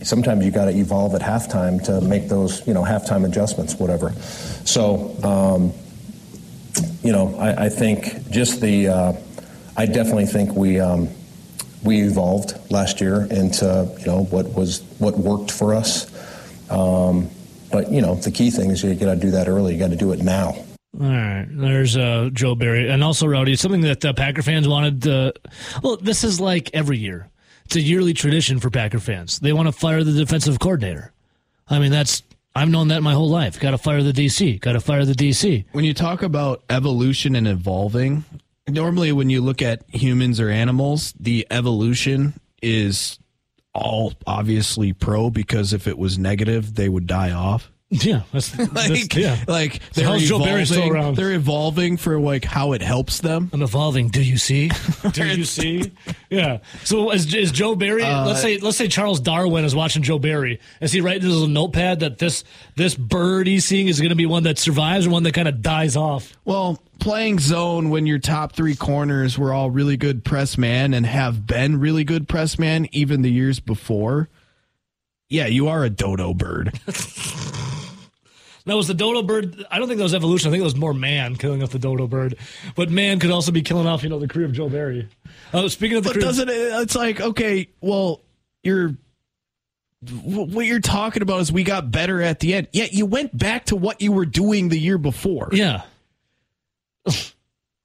sometimes you got to evolve at halftime to make those, you know, halftime adjustments, whatever. So, um, you know, I, I think just the, uh, I definitely think we um, we evolved last year into you know what was what worked for us. Um, but you know, the key thing is you got to do that early. You got to do it now. All right, there's uh, Joe Barry, and also Rowdy. Something that uh, Packer fans wanted. To, well, this is like every year. It's a yearly tradition for Packer fans. They want to fire the defensive coordinator. I mean, that's I've known that my whole life. Got to fire the DC. Got to fire the DC. When you talk about evolution and evolving, normally when you look at humans or animals, the evolution is all obviously pro because if it was negative, they would die off. Yeah, that's, [LAUGHS] that's Like, yeah. like they're still evolving- around? They're evolving for like how it helps them. I'm evolving. Do you see? [LAUGHS] Do you see? Yeah. So is, is Joe Barry? Uh, let's say let's say Charles Darwin is watching Joe Barry. Is he writing his little notepad that this this bird he's seeing is going to be one that survives or one that kind of dies off? Well, playing zone when your top three corners were all really good press man and have been really good press man even the years before. Yeah, you are a dodo bird. [LAUGHS] Now was the dodo bird? I don't think that was evolution. I think it was more man killing off the dodo bird. But man could also be killing off, you know, the career of Joe Barry. Oh, speaking of the But career, doesn't it? It's like okay, well, you're what you're talking about is we got better at the end. Yet you went back to what you were doing the year before. yeah.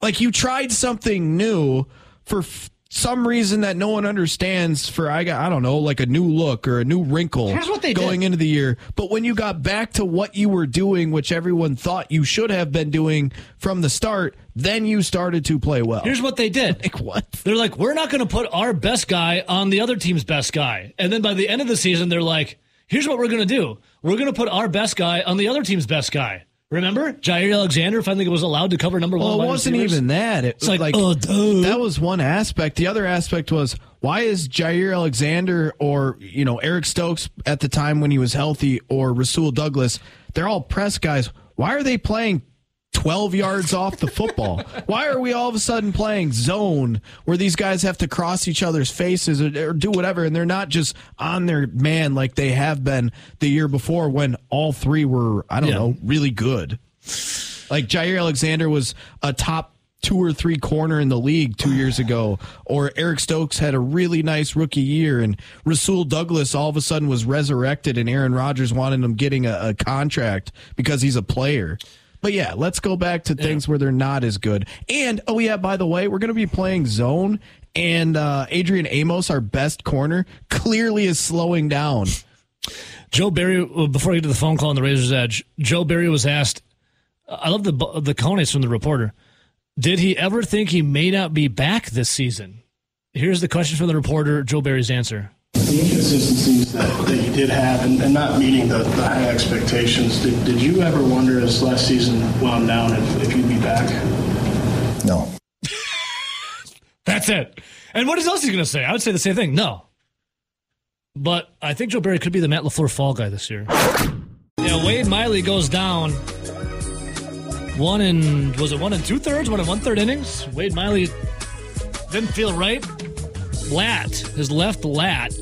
like you tried something new for f- some reason that no one understands for I got I don't know like a new look or a new wrinkle Here's what they going did. into the year but when you got back to what you were doing which everyone thought you should have been doing from the start then you started to play well Here's what they did. like what They're like, we're not going to put our best guy on the other team's best guy. And then by the end of the season, they're like, here's what we're going to do. We're going to put our best guy on the other team's best guy. Remember? Jaire Alexander finally was allowed to cover number one. well it wasn't receivers. even that it It's like, oh, duh. that was one aspect the other aspect was why is Jaire Alexander or you know Eric Stokes at the time when he was healthy or Rasul Douglas they're all press guys why are they playing 12 yards off the football. [LAUGHS] Why are we all of a sudden playing zone where these guys have to cross each other's faces or, or, do whatever and they're not just on their man like they have been the year before when all three were, I don't Yeah. know, really good. Like Jaire Alexander was a top two or three corner in the league two years ago, or Eric Stokes had a really nice rookie year, and Rasul Douglas all of a sudden was resurrected, and Aaron Rodgers wanted him getting a, a contract because he's a player. But yeah, let's go back to things where they're not as good. And oh yeah, by the way, we're going to be playing zone, and uh, Adrian Amos, our best corner, clearly is slowing down. Joe Barry, before I get to the phone call on the Razor's Edge, Joe Barry was asked, I love the the cojones from the reporter. Did he ever think he may not be back this season? Here's the question from the reporter, Joe Barry's answer. The inconsistencies that, that you did have and, and not meeting the, the high expectations, did, did you ever wonder as last season wound down if, if you'd be back? No. [LAUGHS] That's it. And what else is he going to say? I would say the same thing. No. But I think Joe Barry could be the Matt LaFleur fall guy this year. Yeah, Wade Miley goes down. One in, was it one and two thirds? One and one third innings? Wade Miley didn't feel right. Lat, his left lat.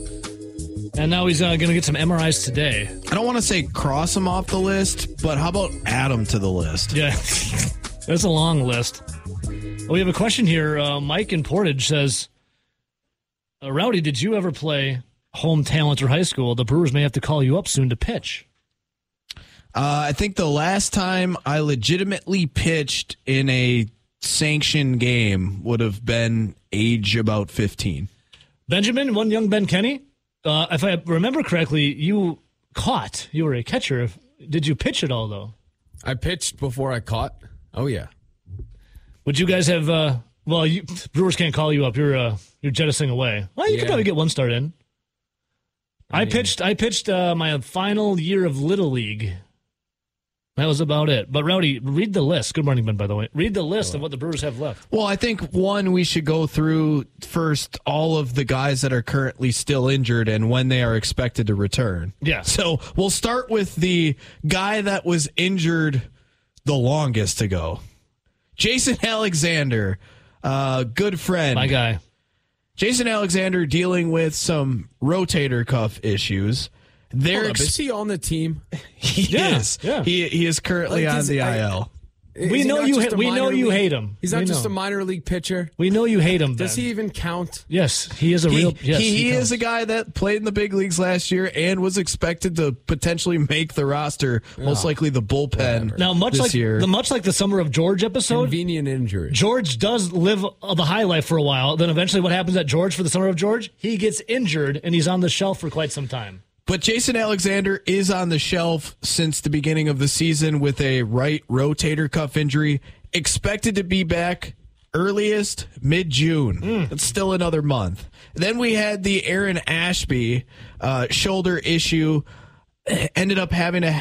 And now he's uh, going to get some MRIs today. I don't want to say cross him off the list, but how about add him to the list? Yeah, [LAUGHS] that's a long list. We have a question here. Uh, Mike in Portage says, uh, Rowdy, did you ever play home talent or high school? The Brewers may have to call you up soon to pitch. Uh, I think the last time I legitimately pitched in a sanctioned game would have been age about 15. Benjamin, one young Ben Kenny. Uh, if I remember correctly, you caught. You were a catcher. Did you pitch at all, though? I pitched before I caught. Oh yeah. Would you guys have? Uh, well, you, Brewers can't call you up. You're uh, you're jettisoning away. Well, you could probably get one start in. I, pitched. I pitched uh, my final year of Little League. That was about it. But Rowdy, read the list. Good morning, Ben. By the way, read the list of what the Brewers have left. Well, I think one, we should go through first all of the guys that are currently still injured and when they are expected to return. Yeah. So we'll start with the guy that was injured the longest ago Jason Alexander, uh, good friend. My guy. Jason Alexander dealing with some rotator cuff issues. They're up, ex- is he on the team? [LAUGHS] he Yeah, is. yeah. He he is currently Like, on the I- IL. Is We know you ha- we know minor you hate him. He's not We just know. a minor league pitcher. We know you hate him. Does he even count? Yes, he is a He, real. Yes, he, he counts. is a guy that played in the big leagues last year and was expected to potentially make the roster, most likely the bullpen. Now, much this like year. the much like the summer of George episode, Convenient injury. George does live the high life for a while. Then eventually, what happens at George for the summer of George? He gets injured and he's on the shelf for quite some time. But Jason Alexander is on the shelf since the beginning of the season with a right rotator cuff injury, expected to be back earliest mid June. It's still another month. Then we had the Aaron Ashby uh, shoulder issue. [SIGHS] Ended up having to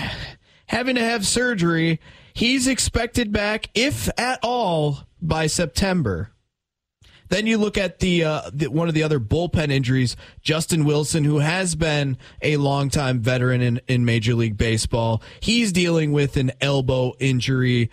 having to have surgery. He's expected back, if at all, by September. Then you look at the, uh, the one of the other bullpen injuries, Justin Wilson, who has been a longtime veteran in, in Major League Baseball. He's dealing with an elbow injury.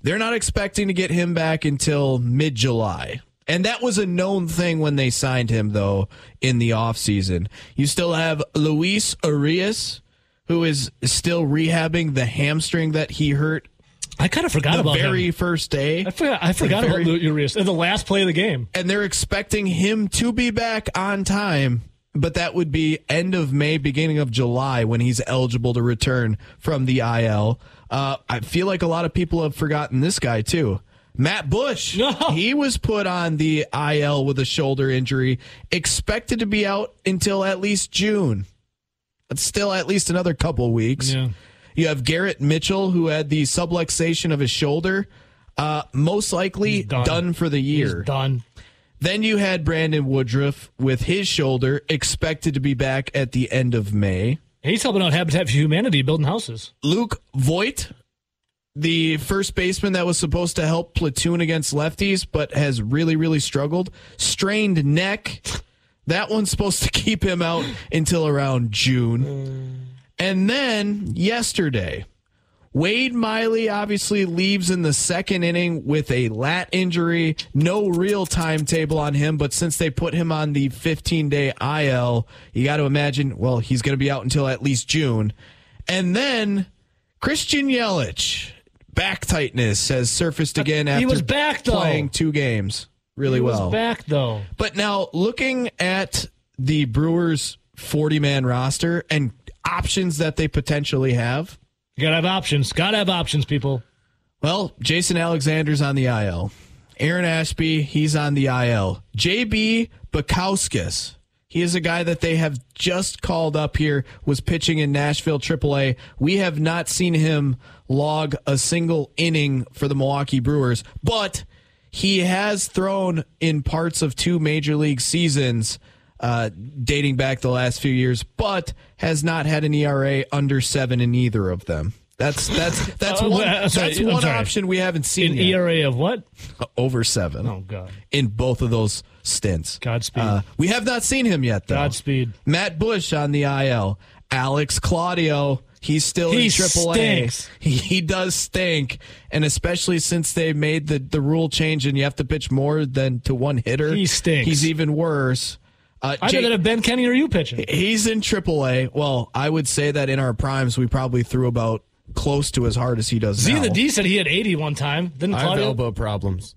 They're not expecting to get him back until mid July. And that was a known thing when they signed him, though, in the offseason. You still have Luis Urias, who is still rehabbing the hamstring that he hurt I kind of forgot the about very him. first day. I forgot, I forgot very- about Urias in the last play of the game. and they're expecting him to be back on time, but that would be end of May, beginning of July when he's eligible to return from the IL. Uh, I feel like a lot of people have forgotten this guy too. Matt Bush, No. he was put on the IL with a shoulder injury, expected to be out until at least June. It's still at least another couple weeks. Yeah. You have Garrett Mitchell, who had the subluxation of his shoulder, uh, most likely done. done for the year. He's done. Then you had Brandon Woodruff with his shoulder expected to be back at the end of May. He's helping out Habitat for Humanity building houses. Luke Voit, the first baseman that was supposed to help platoon against lefties, but has really, really struggled. Strained neck. That one's supposed to keep him out until around June. And then yesterday, Wade Miley obviously leaves in the second inning with a lat injury. No real timetable on him, but since they put him on the 15 day IL, you got to imagine, well, he's going to be out until at least June. And then Christian Yelich, back tightness has surfaced again after He was back, though. playing two games really he well. was back though. But now looking at the Brewers 40 man roster and options that they potentially have, You gotta have options. Gotta have options, people. well, Jason Alexander's on the IL. Aaron Ashby, he's on the IL. JB Bukauskas, he is a guy that they have just called up here, was pitching in Nashville AAA. We have not seen him log a single inning for the Milwaukee Brewers, but he has thrown in parts of two major league seasons uh, dating back the last few years, but has not had an ERA under seven in either of them. That's that's [LAUGHS] that's Uh, one sorry, that's one option we haven't seen An yet. ERA of what? [LAUGHS] over seven Oh God. in both of those stints. Godspeed. Uh, we have not seen him yet, though. Godspeed. Matt Bush on the IL. Alex Claudio. He's still He in AAA. stinks. [LAUGHS] He, he does stink, and especially since they made the, the rule change and you have to pitch more than to one hitter. He stinks. He's even worse. Uh, I'd Jake- rather have Ben Kenny or you pitching. He's in AAA. Well, I would say that in our primes, we probably threw about close to as hard as he does Z now. the D said he had 80 one time. Didn't I have Claudio? elbow problems.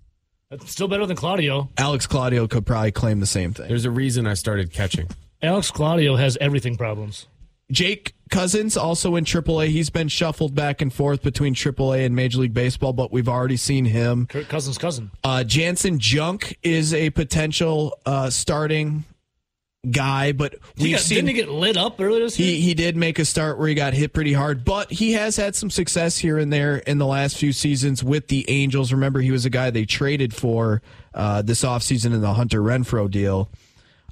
That's still better than Claudio. Alex Claudio could probably claim the same thing. There's a reason I started catching. Alex Claudio has everything problems. Jake Cousins also in AAA. He's been shuffled back and forth between AAA and Major League Baseball, but we've already seen him. Kirk Cousins' cousin. Uh, Janson Junk is a potential uh, starting guy, but seen didn't he get lit up earlier this year? he he did make a start where he got hit pretty hard, but he has had some success here and there in the last few seasons with the Angels. Remember, he was a guy they traded for uh, this offseason in the Hunter Renfroe deal.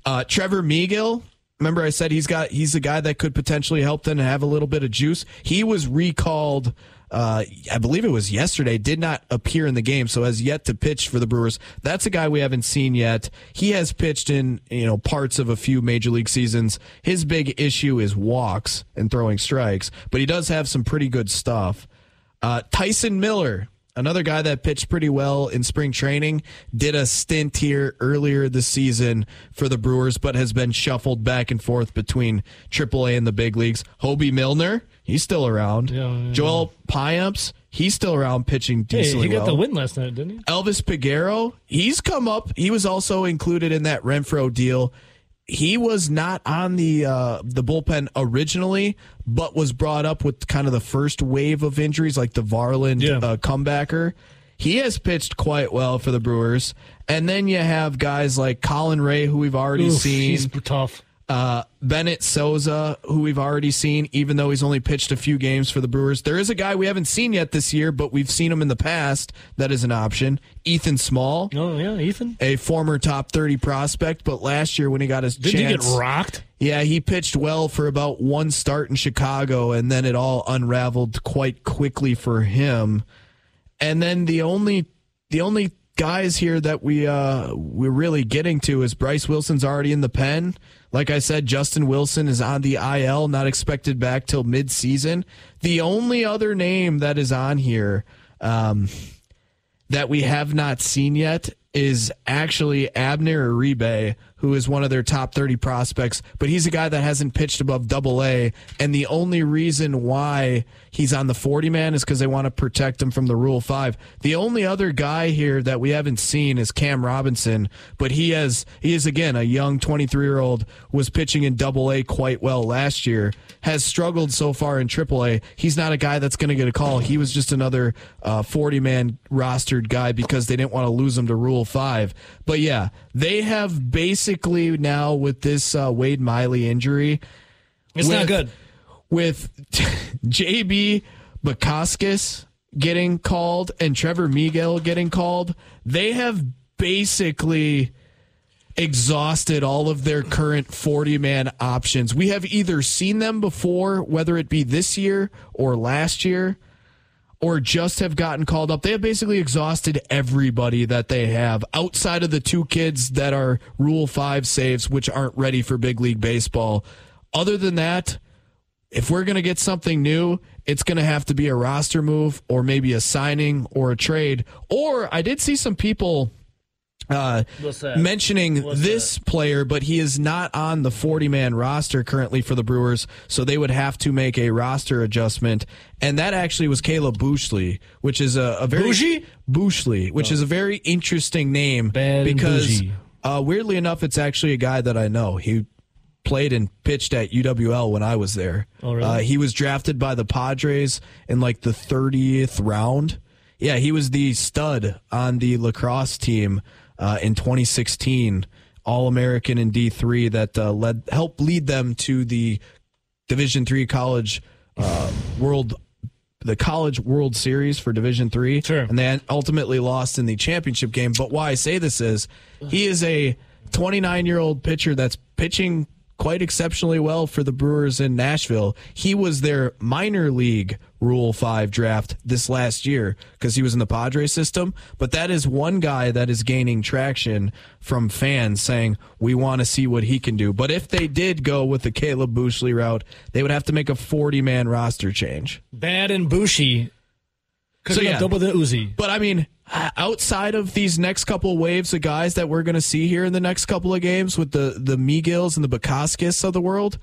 Uh, Trevor Megill, remember I said he's got he's a guy that could potentially help them have a little bit of juice. He was recalled. Uh, I believe it was yesterday. Did not appear in the game, so has yet to pitch for the Brewers. That's a guy we haven't seen yet. He has pitched in you know parts of a few major league seasons. His big issue is walks and throwing strikes, but he does have some pretty good stuff. Uh, Tyson Miller, another guy that pitched pretty well in spring training, did a stint here earlier this season for the Brewers, but has been shuffled back and forth between AAA and the big leagues. Hobie Milner, he's still around. Yeah, yeah, Joel Payamps, he's still around pitching Hey, decently he got well. the win last night, didn't he? Elvis Peguero, he's come up. He was also included in that Renfroe deal. He was not on the uh, the bullpen originally, but was brought up with kind of the first wave of injuries, like the Varland Yeah. uh, comebacker. He has pitched quite well for the Brewers, and then you have guys like Colin Rea, who we've already Oof, seen he's tough. Uh, Bennett Sousa, who we've already seen, even though he's only pitched a few games for the Brewers. There is a guy we haven't seen yet this year, but we've seen him in the past. That is an option. Ethan Small, Oh yeah, Ethan. a former top 30 prospect, but last year when he got his chance. he get rocked? Yeah, he pitched well for about one start in Chicago, and then it all unraveled quite quickly for him. And then the only the only guys here that we uh we're really getting to is Bryce Wilson's already in the pen. Like I said, Justin Wilson is on the IL, not expected back till mid-season. The only other name that is on here um, that we have not seen yet is actually Abner Uribe, who is one of their top 30 prospects, but he's a guy that hasn't pitched above double A. And the only reason why he's on the 40 man is because they want to protect him from the Rule 5. The only other guy here that we haven't seen is Cam Robinson, but he has, he is again a young 23 year old, was pitching in double A quite well last year, has struggled so far in triple A. He's not a guy that's going to get a call. He was just another uh, 40 man rostered guy because they didn't want to lose him to Rule 5. But yeah, they have basically now with this uh, Wade Miley injury, It's not good. with [LAUGHS] JB Bukauskas getting called and Trevor Megill getting called, they have basically exhausted all of their current 40 man options. We have either seen them before, whether it be this year or last year, or just have gotten called up. They have basically exhausted everybody that they have outside of the two kids that are Rule 5 saves, which aren't ready for big league baseball. Other than that, if we're going to get something new, it's going to have to be a roster move or maybe a signing or a trade. Or I did see some people uh, mentioning What's this player, but he is not on the 40 man roster currently for the Brewers, so they would have to make a roster adjustment. And that actually was Caleb Boushley, which is a, a very Bougie? Boushley, which is a very interesting name Bad and because uh, weirdly enough, it's actually a guy that I know. He played and pitched at UWL when I was there. Oh, really? uh, he was drafted by the Padres in like the 30th round. Yeah, he was the stud on the lacrosse team uh, in 2016, All American in D3 that uh, led helped lead them to the Division Three college uh, world, the college World Series for Division Three, Sure. and they ultimately lost in the championship game. But why I say this is he is a 29 year old pitcher that's pitching quite exceptionally well for the Brewers in Nashville. He was their minor league Rule 5 draft this last year because he was in the Padres system. But that is one guy that is gaining traction from fans saying, we want to see what he can do. But if they did go with the Caleb Boushley route, they would have to make a 40 man roster change. Bad and Bushy. So, so, yeah. double the Uzi. But I mean, outside of these next couple waves of guys that we're going to see here in the next couple of games with the the Megills and the Bukauskas of the world,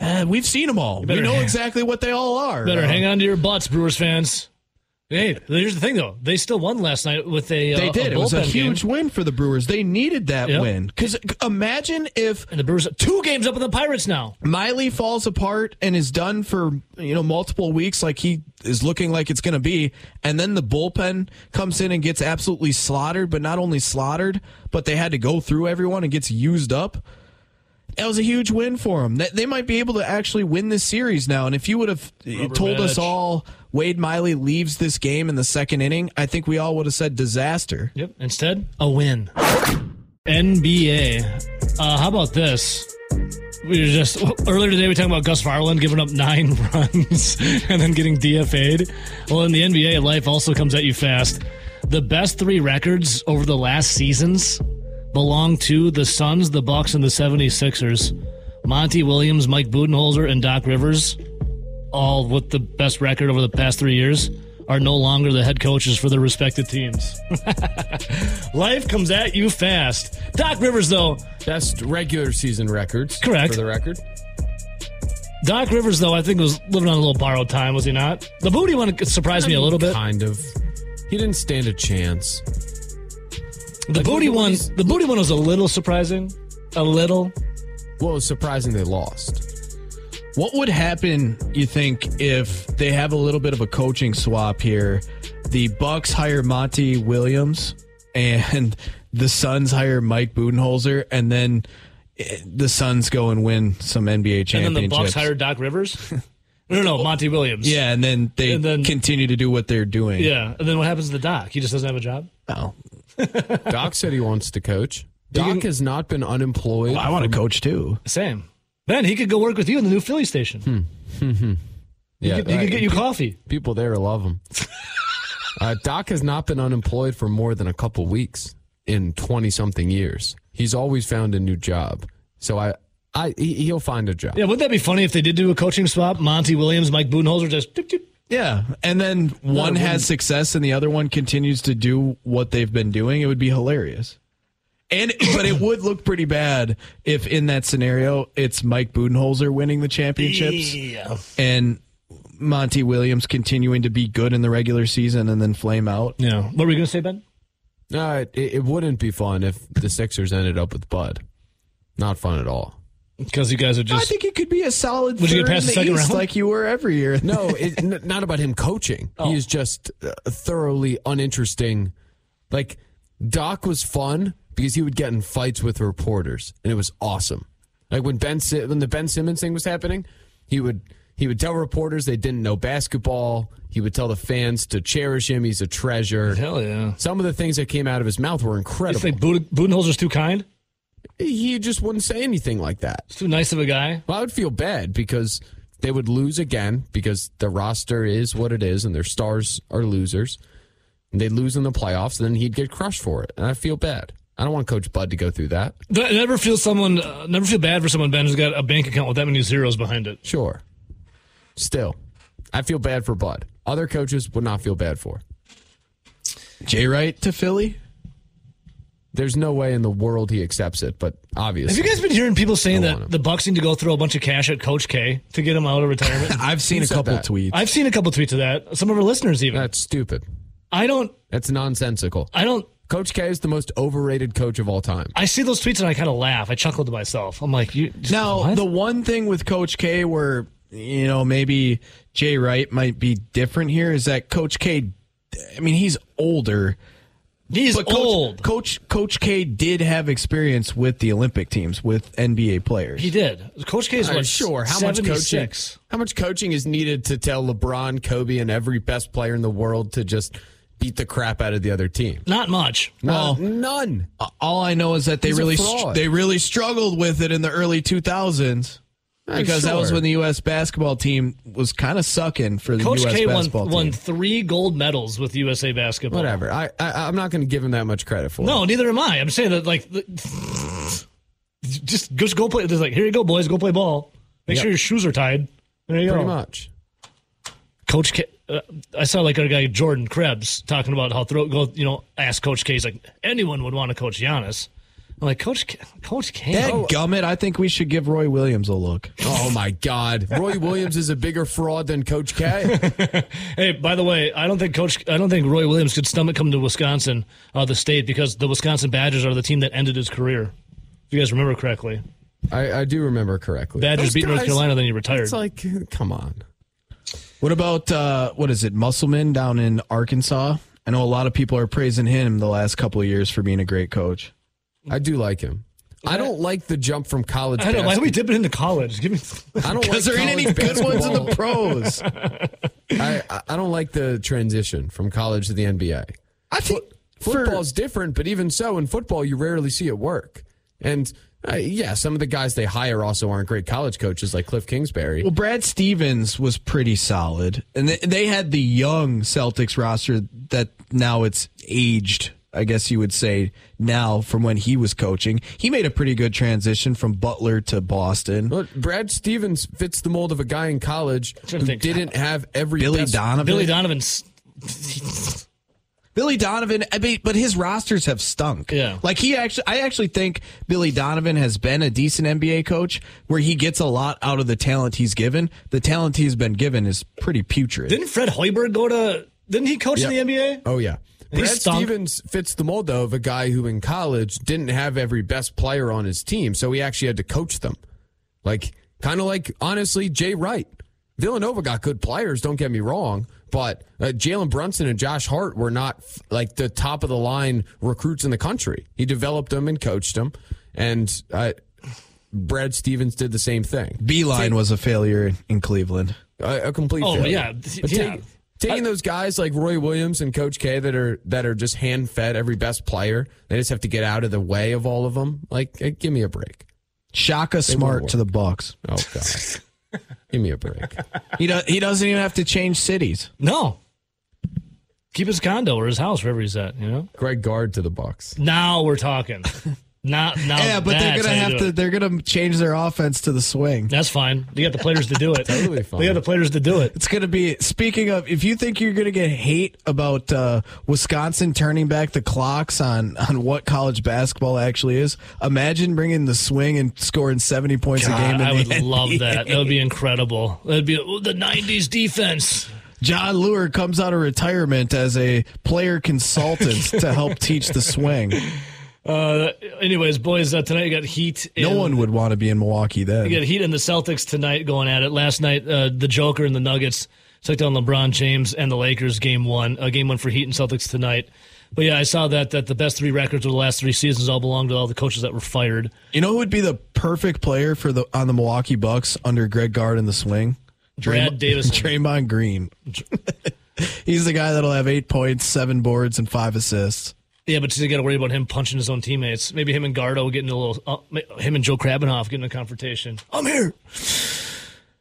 uh, we've seen them all. We know hang- exactly what they all are. Better Uh, hang on to your butts, Brewers fans. Hey, here's the thing though. They still won last night with a They uh, did. A it was a bullpen game. huge win for the Brewers. They needed that Yep. win. Because imagine if And the Brewers are two games up on the Pirates now. Miley falls apart and is done for you know multiple weeks, like he is looking like it's going to be, and then the bullpen comes in and gets absolutely slaughtered. But not only slaughtered, but they had to go through everyone and gets used up. That was a huge win for them. They- They might be able to actually win this series now. And if you would have told us all Wade Miley leaves this game in the second inning, I think we all would have said disaster. Yep. Instead, a win. NBA. Uh, how about this? We were just earlier today. We talked about Gus Varland giving up nine [LAUGHS] runs and then getting DFA'd. Well, in the NBA, life also comes at you fast. The best three records over the last seasons belong to the Suns, the Bucks, and the 76ers. Monty Williams, Mike Budenholzer, and Doc Rivers, all with the best record over the past three years, are no longer the head coaches for their respective teams. [LAUGHS] Life comes at you fast. Doc Rivers, though, Best regular season records. Correct. For the record. Doc Rivers, though, I think was living on a little borrowed time, was he not? The booty one surprised me a little bit. Kind of. He didn't stand a chance. The booty one, the booty one was a little surprising, a little. Well, it was surprising they lost. What would happen, you think, if they have a little bit of a coaching swap here? The Bucks hire Monty Williams and the Suns hire Mike Budenholzer, and then eh, the Suns go and win some NBA championships. And then the Bucks hired Doc Rivers. [LAUGHS] no, no, Monty Williams. yeah, and then they And then- continue to do what they're doing. yeah. And then what happens to the Doc? He just doesn't have a job. Oh, [LAUGHS] Doc said he wants to coach. Doc has not been unemployed. well, I want to coach too. Same. Then he could go work with you in the new Philly station. Yeah, he could, he could get you coffee. People there love him. [LAUGHS] uh, Doc has not been unemployed for more than a couple weeks in twenty something years. He's always found a new job. So I, I, he, he'll find a job. Yeah, wouldn't that be funny if they did do a coaching swap? Monty Williams, Mike Budenholzer, just doop, doop. Yeah, and then one it has success and the other one continues to do what they've been doing. It would be hilarious. And [COUGHS] but it would look pretty bad if in that scenario it's Mike Budenholzer winning the championships Yeah. and Monty Williams continuing to be good in the regular season and then flame out. Yeah. What were we going to say, Ben? No, it, it wouldn't be fun if the Sixers ended up with Bud. Not fun at all. Because you guys are just. I think he could be a solid Would you third get past the the second East round? like you were every year. No, [LAUGHS] it, n- not about him coaching. He is just uh, thoroughly uninteresting. Like Doc was fun because he would get in fights with reporters, and it was awesome. Like when Ben Si- when the Ben Simmons thing was happening, he would he would tell reporters they didn't know basketball. He would tell the fans to cherish him. He's a treasure. Hell yeah. Some of the things that came out of his mouth were You incredible. think Buden- Budenholzer's too kind? He just wouldn't say anything like that. He's too nice of a guy? Well, I would feel bad because they would lose again because the roster is what it is and their stars are losers. And they'd lose in the playoffs, and then he'd get crushed for it. And I feel bad. I don't want Coach Bud to go through that. Do I never feel someone, uh, never feel bad for someone, Ben, who's got a bank account with that many zeros behind it. Sure. Still, I feel bad for Bud. Other coaches would not feel bad for. Jay Wright to Philly. There's no way in the world he accepts it, but obviously. Have you guys been hearing people saying that the Bucks need to go throw a bunch of cash at Coach K to get him out of retirement? [LAUGHS] I've seen Who a couple that? tweets. I've seen a couple tweets of that. Some of our listeners even. That's stupid. I don't. That's nonsensical. I don't. Coach K is the most overrated coach of all time. I see those tweets and I kind of laugh. I chuckle to myself. I'm like, you. Now, what? the one thing with Coach K where, you know, maybe Jay Wright might be different here is that Coach K, I mean, he's older. He's But Coach, old. Coach Coach K did have experience with the Olympic teams with NBA players. He did. Coach K is what? sure. How much coaching? How much coaching is needed to tell LeBron, Kobe, and every best player in the world to just beat the crap out of the other team? Not much. No, Well- none. All I know is that they He's really fraud. they really struggled with it in the early 2000s because that was when the U.S. basketball team was kind of sucking for the Coach U.S. K won, basketball team. won three gold medals with USA basketball. Whatever. I, I I'm not going to give him that much credit for. it. No, neither am I. I'm saying that like, just just go play. Just like here you go, boys, go play ball. Make Yep. sure your shoes are tied. There you pretty go. much. Coach K. Uh, I saw like our guy Jordan Krebs talking about how throw go. You know, ask Coach K. He's like anyone would want to coach Giannis. I'm like Coach K, Coach K. Dad Oh, gummit, I think we should give Roy Williams a look. Oh my God, Roy Williams is a bigger fraud than Coach K. [LAUGHS] Hey, by the way, I don't think Coach. I don't think Roy Williams could stomach coming to Wisconsin, uh, the state, because the Wisconsin Badgers are the team that ended his career. If you guys remember correctly, I, I do remember correctly. Badgers Those beat North Carolina, then he retired. It's like, come on. What about uh, what is it, Musselman down in Arkansas? I know a lot of people are praising him the last couple of years for being a great coach. I do like him. I don't like the jump from college. I don't know. Why are we basketball. dipping into college? Give me. I don't Because [LAUGHS] like there ain't any college good ones in the pros. I, [LAUGHS] I- I don't like the transition from college to the NBA. I think Football's different, but even so, in football, you rarely see it work. And uh, yeah, some of the guys they hire also aren't great college coaches, like Cliff Kingsbury. Well, Brad Stevens was pretty solid, and they, they had the young Celtics roster that now it's aged. I guess you would say now from when he was coaching, he made a pretty good transition from Butler to Boston. But Brad Stevens fits the mold of a guy in college who think. didn't have every Billy best- Donovan, Billy Donovan's. [LAUGHS] Billy Donovan, I mean, but his rosters have stunk. Yeah. like he actually, I actually think Billy Donovan has been a decent NBA coach where he gets a lot out of the talent he's given. The talent he's been given is pretty putrid. Didn't Fred Hoiberg go to? Didn't he coach in the NBA? Oh yeah. He Brad stunk. Stevens fits the mold though of a guy who in college didn't have every best player on his team, so he actually had to coach them. Like kind of like honestly Jay Wright. Villanova got good players, don't get me wrong, but uh, Jalen Brunson and Josh Hart were not f- like the top of the line recruits in the country. He developed them and coached them, and uh, Brad Stevens did the same thing. Beilein was a failure in Cleveland. a, a complete Oh, failure. yeah. But Yeah. take- taking those guys like Roy Williams and Coach K that are that are just hand fed every best player, they just have to get out of the way of all of them. Like, give me a break. Shaka Smart to the Bucks. Oh God, [LAUGHS] give me a break. He do, he doesn't even have to change cities. No. Keep his condo or his house wherever he's at. You know. Greg Gard to the Bucks. Now we're talking. [LAUGHS] Not now. yeah, but they're gonna have to. it. They're gonna change their offense to the swing. That's fine. You got the players to do it. [LAUGHS] Totally fine. They got the players to do it. It's gonna be. Speaking of, if you think you're gonna get hate about uh, Wisconsin turning back the clocks on on what college basketball actually is, imagine bringing the swing and scoring seventy points a game. God, In I the would love that. That would be incredible. That'd be oh, the '90s defense. Jon Leuer comes out of retirement as a player consultant to help teach the swing. [LAUGHS] Uh, anyways, boys, uh, tonight you got Heat. No one would want to be in Milwaukee then. You got Heat and the Celtics tonight going at it. Last night, uh, the Joker and the Nuggets took down LeBron James and the Lakers. Game one, uh, game one for Heat and Celtics tonight. But yeah, I saw that that the best three records of the last three seasons all belong to all the coaches that were fired. You know who would be the perfect player for the on the Milwaukee Bucks under Greg Gard in the swing? Brad Draymond- Davison. [LAUGHS] Draymond Green. [LAUGHS] He's the guy that'll have eight points, seven boards, and five assists. Yeah, but you got to worry about him punching his own teammates. Maybe him and Gardo getting a little. Uh, him and Joe Krabbenhoft getting a confrontation. I'm here.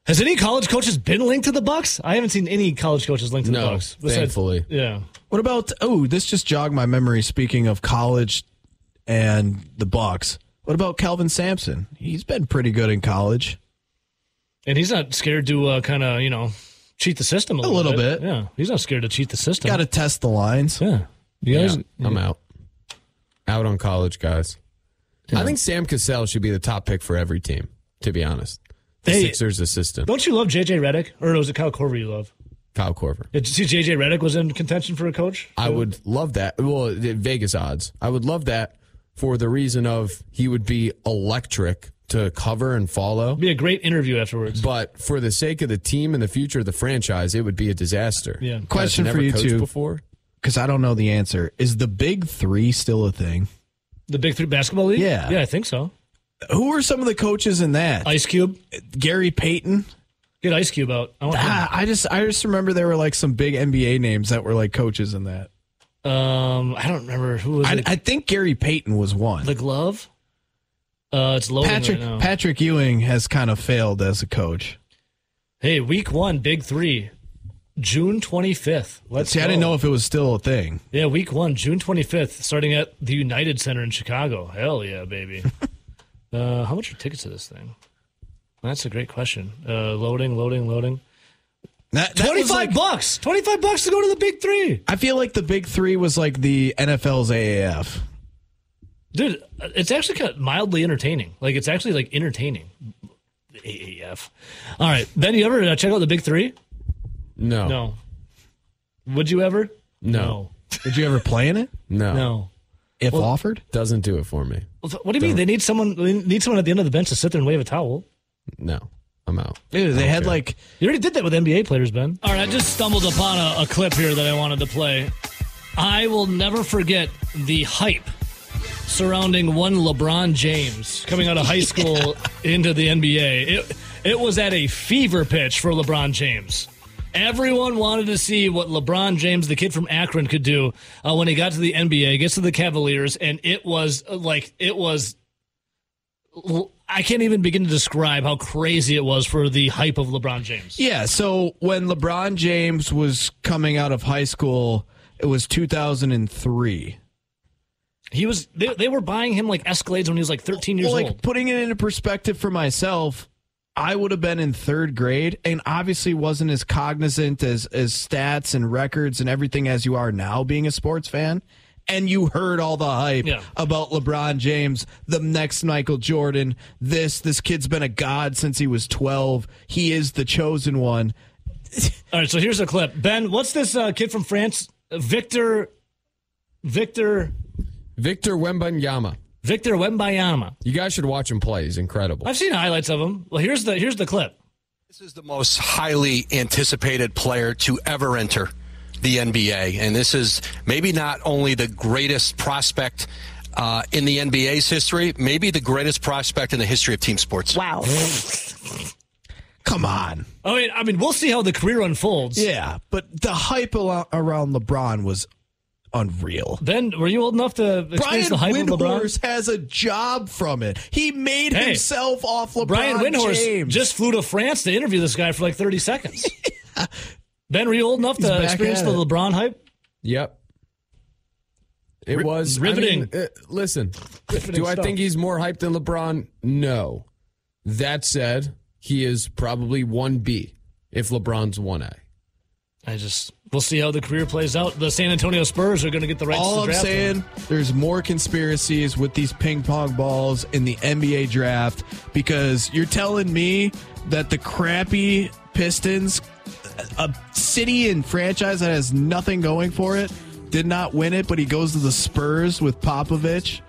Has any college coaches been linked to the Bucks? I haven't seen any college coaches linked to the No, Bucks. thankfully. yeah. What about? Oh, this just jogged my memory. Speaking of college and the Bucks, what about Kelvin Sampson? He's been pretty good in college. And he's not scared to uh, kind of, you know, cheat the system a, A little bit. Yeah, he's not scared to cheat the system. Got to test the lines. Yeah, you guys. Yeah, I'm out. Out on college guys. I think Sam Cassell should be the top pick for every team. To be honest, the Hey. Sixers assistant Don't you love JJ Redick, or was it Kyle Korver you love? Kyle Korver. Did you see JJ Redick was in contention for a coach? I would love that. Well, Vegas odds. I would love that for the reason of he would be electric to cover and follow. be a great interview afterwards. But for the sake of the team and the future of the franchise, it would be a disaster. Yeah. Question for you coached two. Before Because I don't know the answer. Is the Big Three still a thing? the Big Three basketball league. Yeah. yeah, I think so. Who are some of the coaches in that? Ice Cube, Gary Payton. get Ice Cube out. I want. Ah, I just I just remember there were like some big NBA names that were like coaches in that. Um, I don't remember who was I. I think Gary Payton was one. the glove. Uh, it's loading Patrick right now. Patrick Ewing has kind of failed as a coach. hey, week one, Big Three, June twenty fifth. Let's See, I didn't know if it was still a thing. Yeah, week one, June twenty fifth, starting at the United Center in Chicago. Hell yeah, baby. [LAUGHS] uh, how much are tickets to this thing? That's a great question. Uh, loading, loading, loading. That, that Twenty was five like- bucks. Twenty five bucks to go to the Big Three. I feel like the Big Three was like the NFL's AAF. Dude, it's actually kind of mildly entertaining. Like it's actually like entertaining. AAF. All right, Ben, you ever uh, check out the Big Three? No, No. Would you ever? No. Did you ever play in it? no, No. If offered? doesn't do it for me. What do you mean? They need someone. They need someone at the end of the bench to sit there and wave a towel. No, I'm out. Dude, they had like You already did that with NBA players, Ben. All right, I just stumbled upon a, a clip here that I wanted to play. I will never forget the hype surrounding one LeBron James coming out of high [LAUGHS] school into the NBA. It it was at a fever pitch for LeBron James. Everyone wanted to see what LeBron James, the kid from Akron, could do uh, when he got to the NBA, gets to the Cavaliers, and it was uh, like it was I can't even begin to describe how crazy it was for the hype of LeBron James. Yeah, so when LeBron James was coming out of high school, it was 2003. He was they, they were buying him like Escalades when he was like 13 years Well, like old. putting it into perspective for myself, I would have been in third grade and obviously wasn't as cognizant as as stats and records and everything as you are now being a sports fan. And you heard all the hype Yeah. about LeBron James, the next Michael Jordan. This this kid's been a god since he was twelve. He is the chosen one. [LAUGHS] All right, so here's a clip. Ben, what's this uh, kid from France? Victor Victor Victor Wembanyama. Victor Wembanyama. You guys should watch him play. He's incredible. I've seen highlights of him. Well, here's the here's the clip. This is the most highly anticipated player to ever enter the NBA. And this is maybe not only the greatest prospect uh, in the NBA's history, maybe the greatest prospect in the history of team sports. Wow. Come on. I mean, I mean, we'll see how the career unfolds. Yeah, but the hype around LeBron was unreal. Then were you old enough to experience Brian the hype of Windhorst has a job from it. He made Hey, himself off LeBron Brian Windhorst James. just flew to France to interview this guy for like 30 seconds. [LAUGHS] Ben, were you old enough He's to experience the it. LeBron hype? Yep. It Ri- was I riveting. mean, uh, listen, Riveting do I stuff. think he's more hyped than LeBron? No. That said, he is probably one B if LeBron's one A. I just we'll see how the career plays out. The San Antonio Spurs are going to get the rights All I'm saying, there's more conspiracies with these ping pong balls in the NBA draft because you're telling me that the crappy Pistons, a city and franchise that has nothing going for it, did not win it, but he goes to the Spurs with Popovich,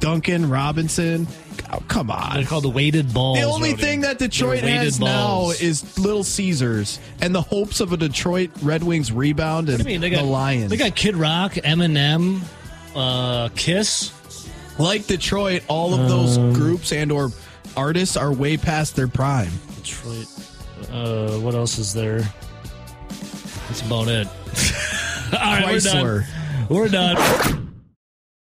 Duncan Robinson. Oh, come on. They're called the weighted balls. The only thing that Detroit has balls. now is Little Caesars and the hopes of a Detroit Red Wings rebound and What do you mean? They got the Lions. They got Kid Rock, Eminem, uh, Kiss. like Detroit, all of those groups and or artists are way past their prime. Detroit. Uh, what else is there? That's about it. [LAUGHS] All right, we're Chrysler. done. We're done.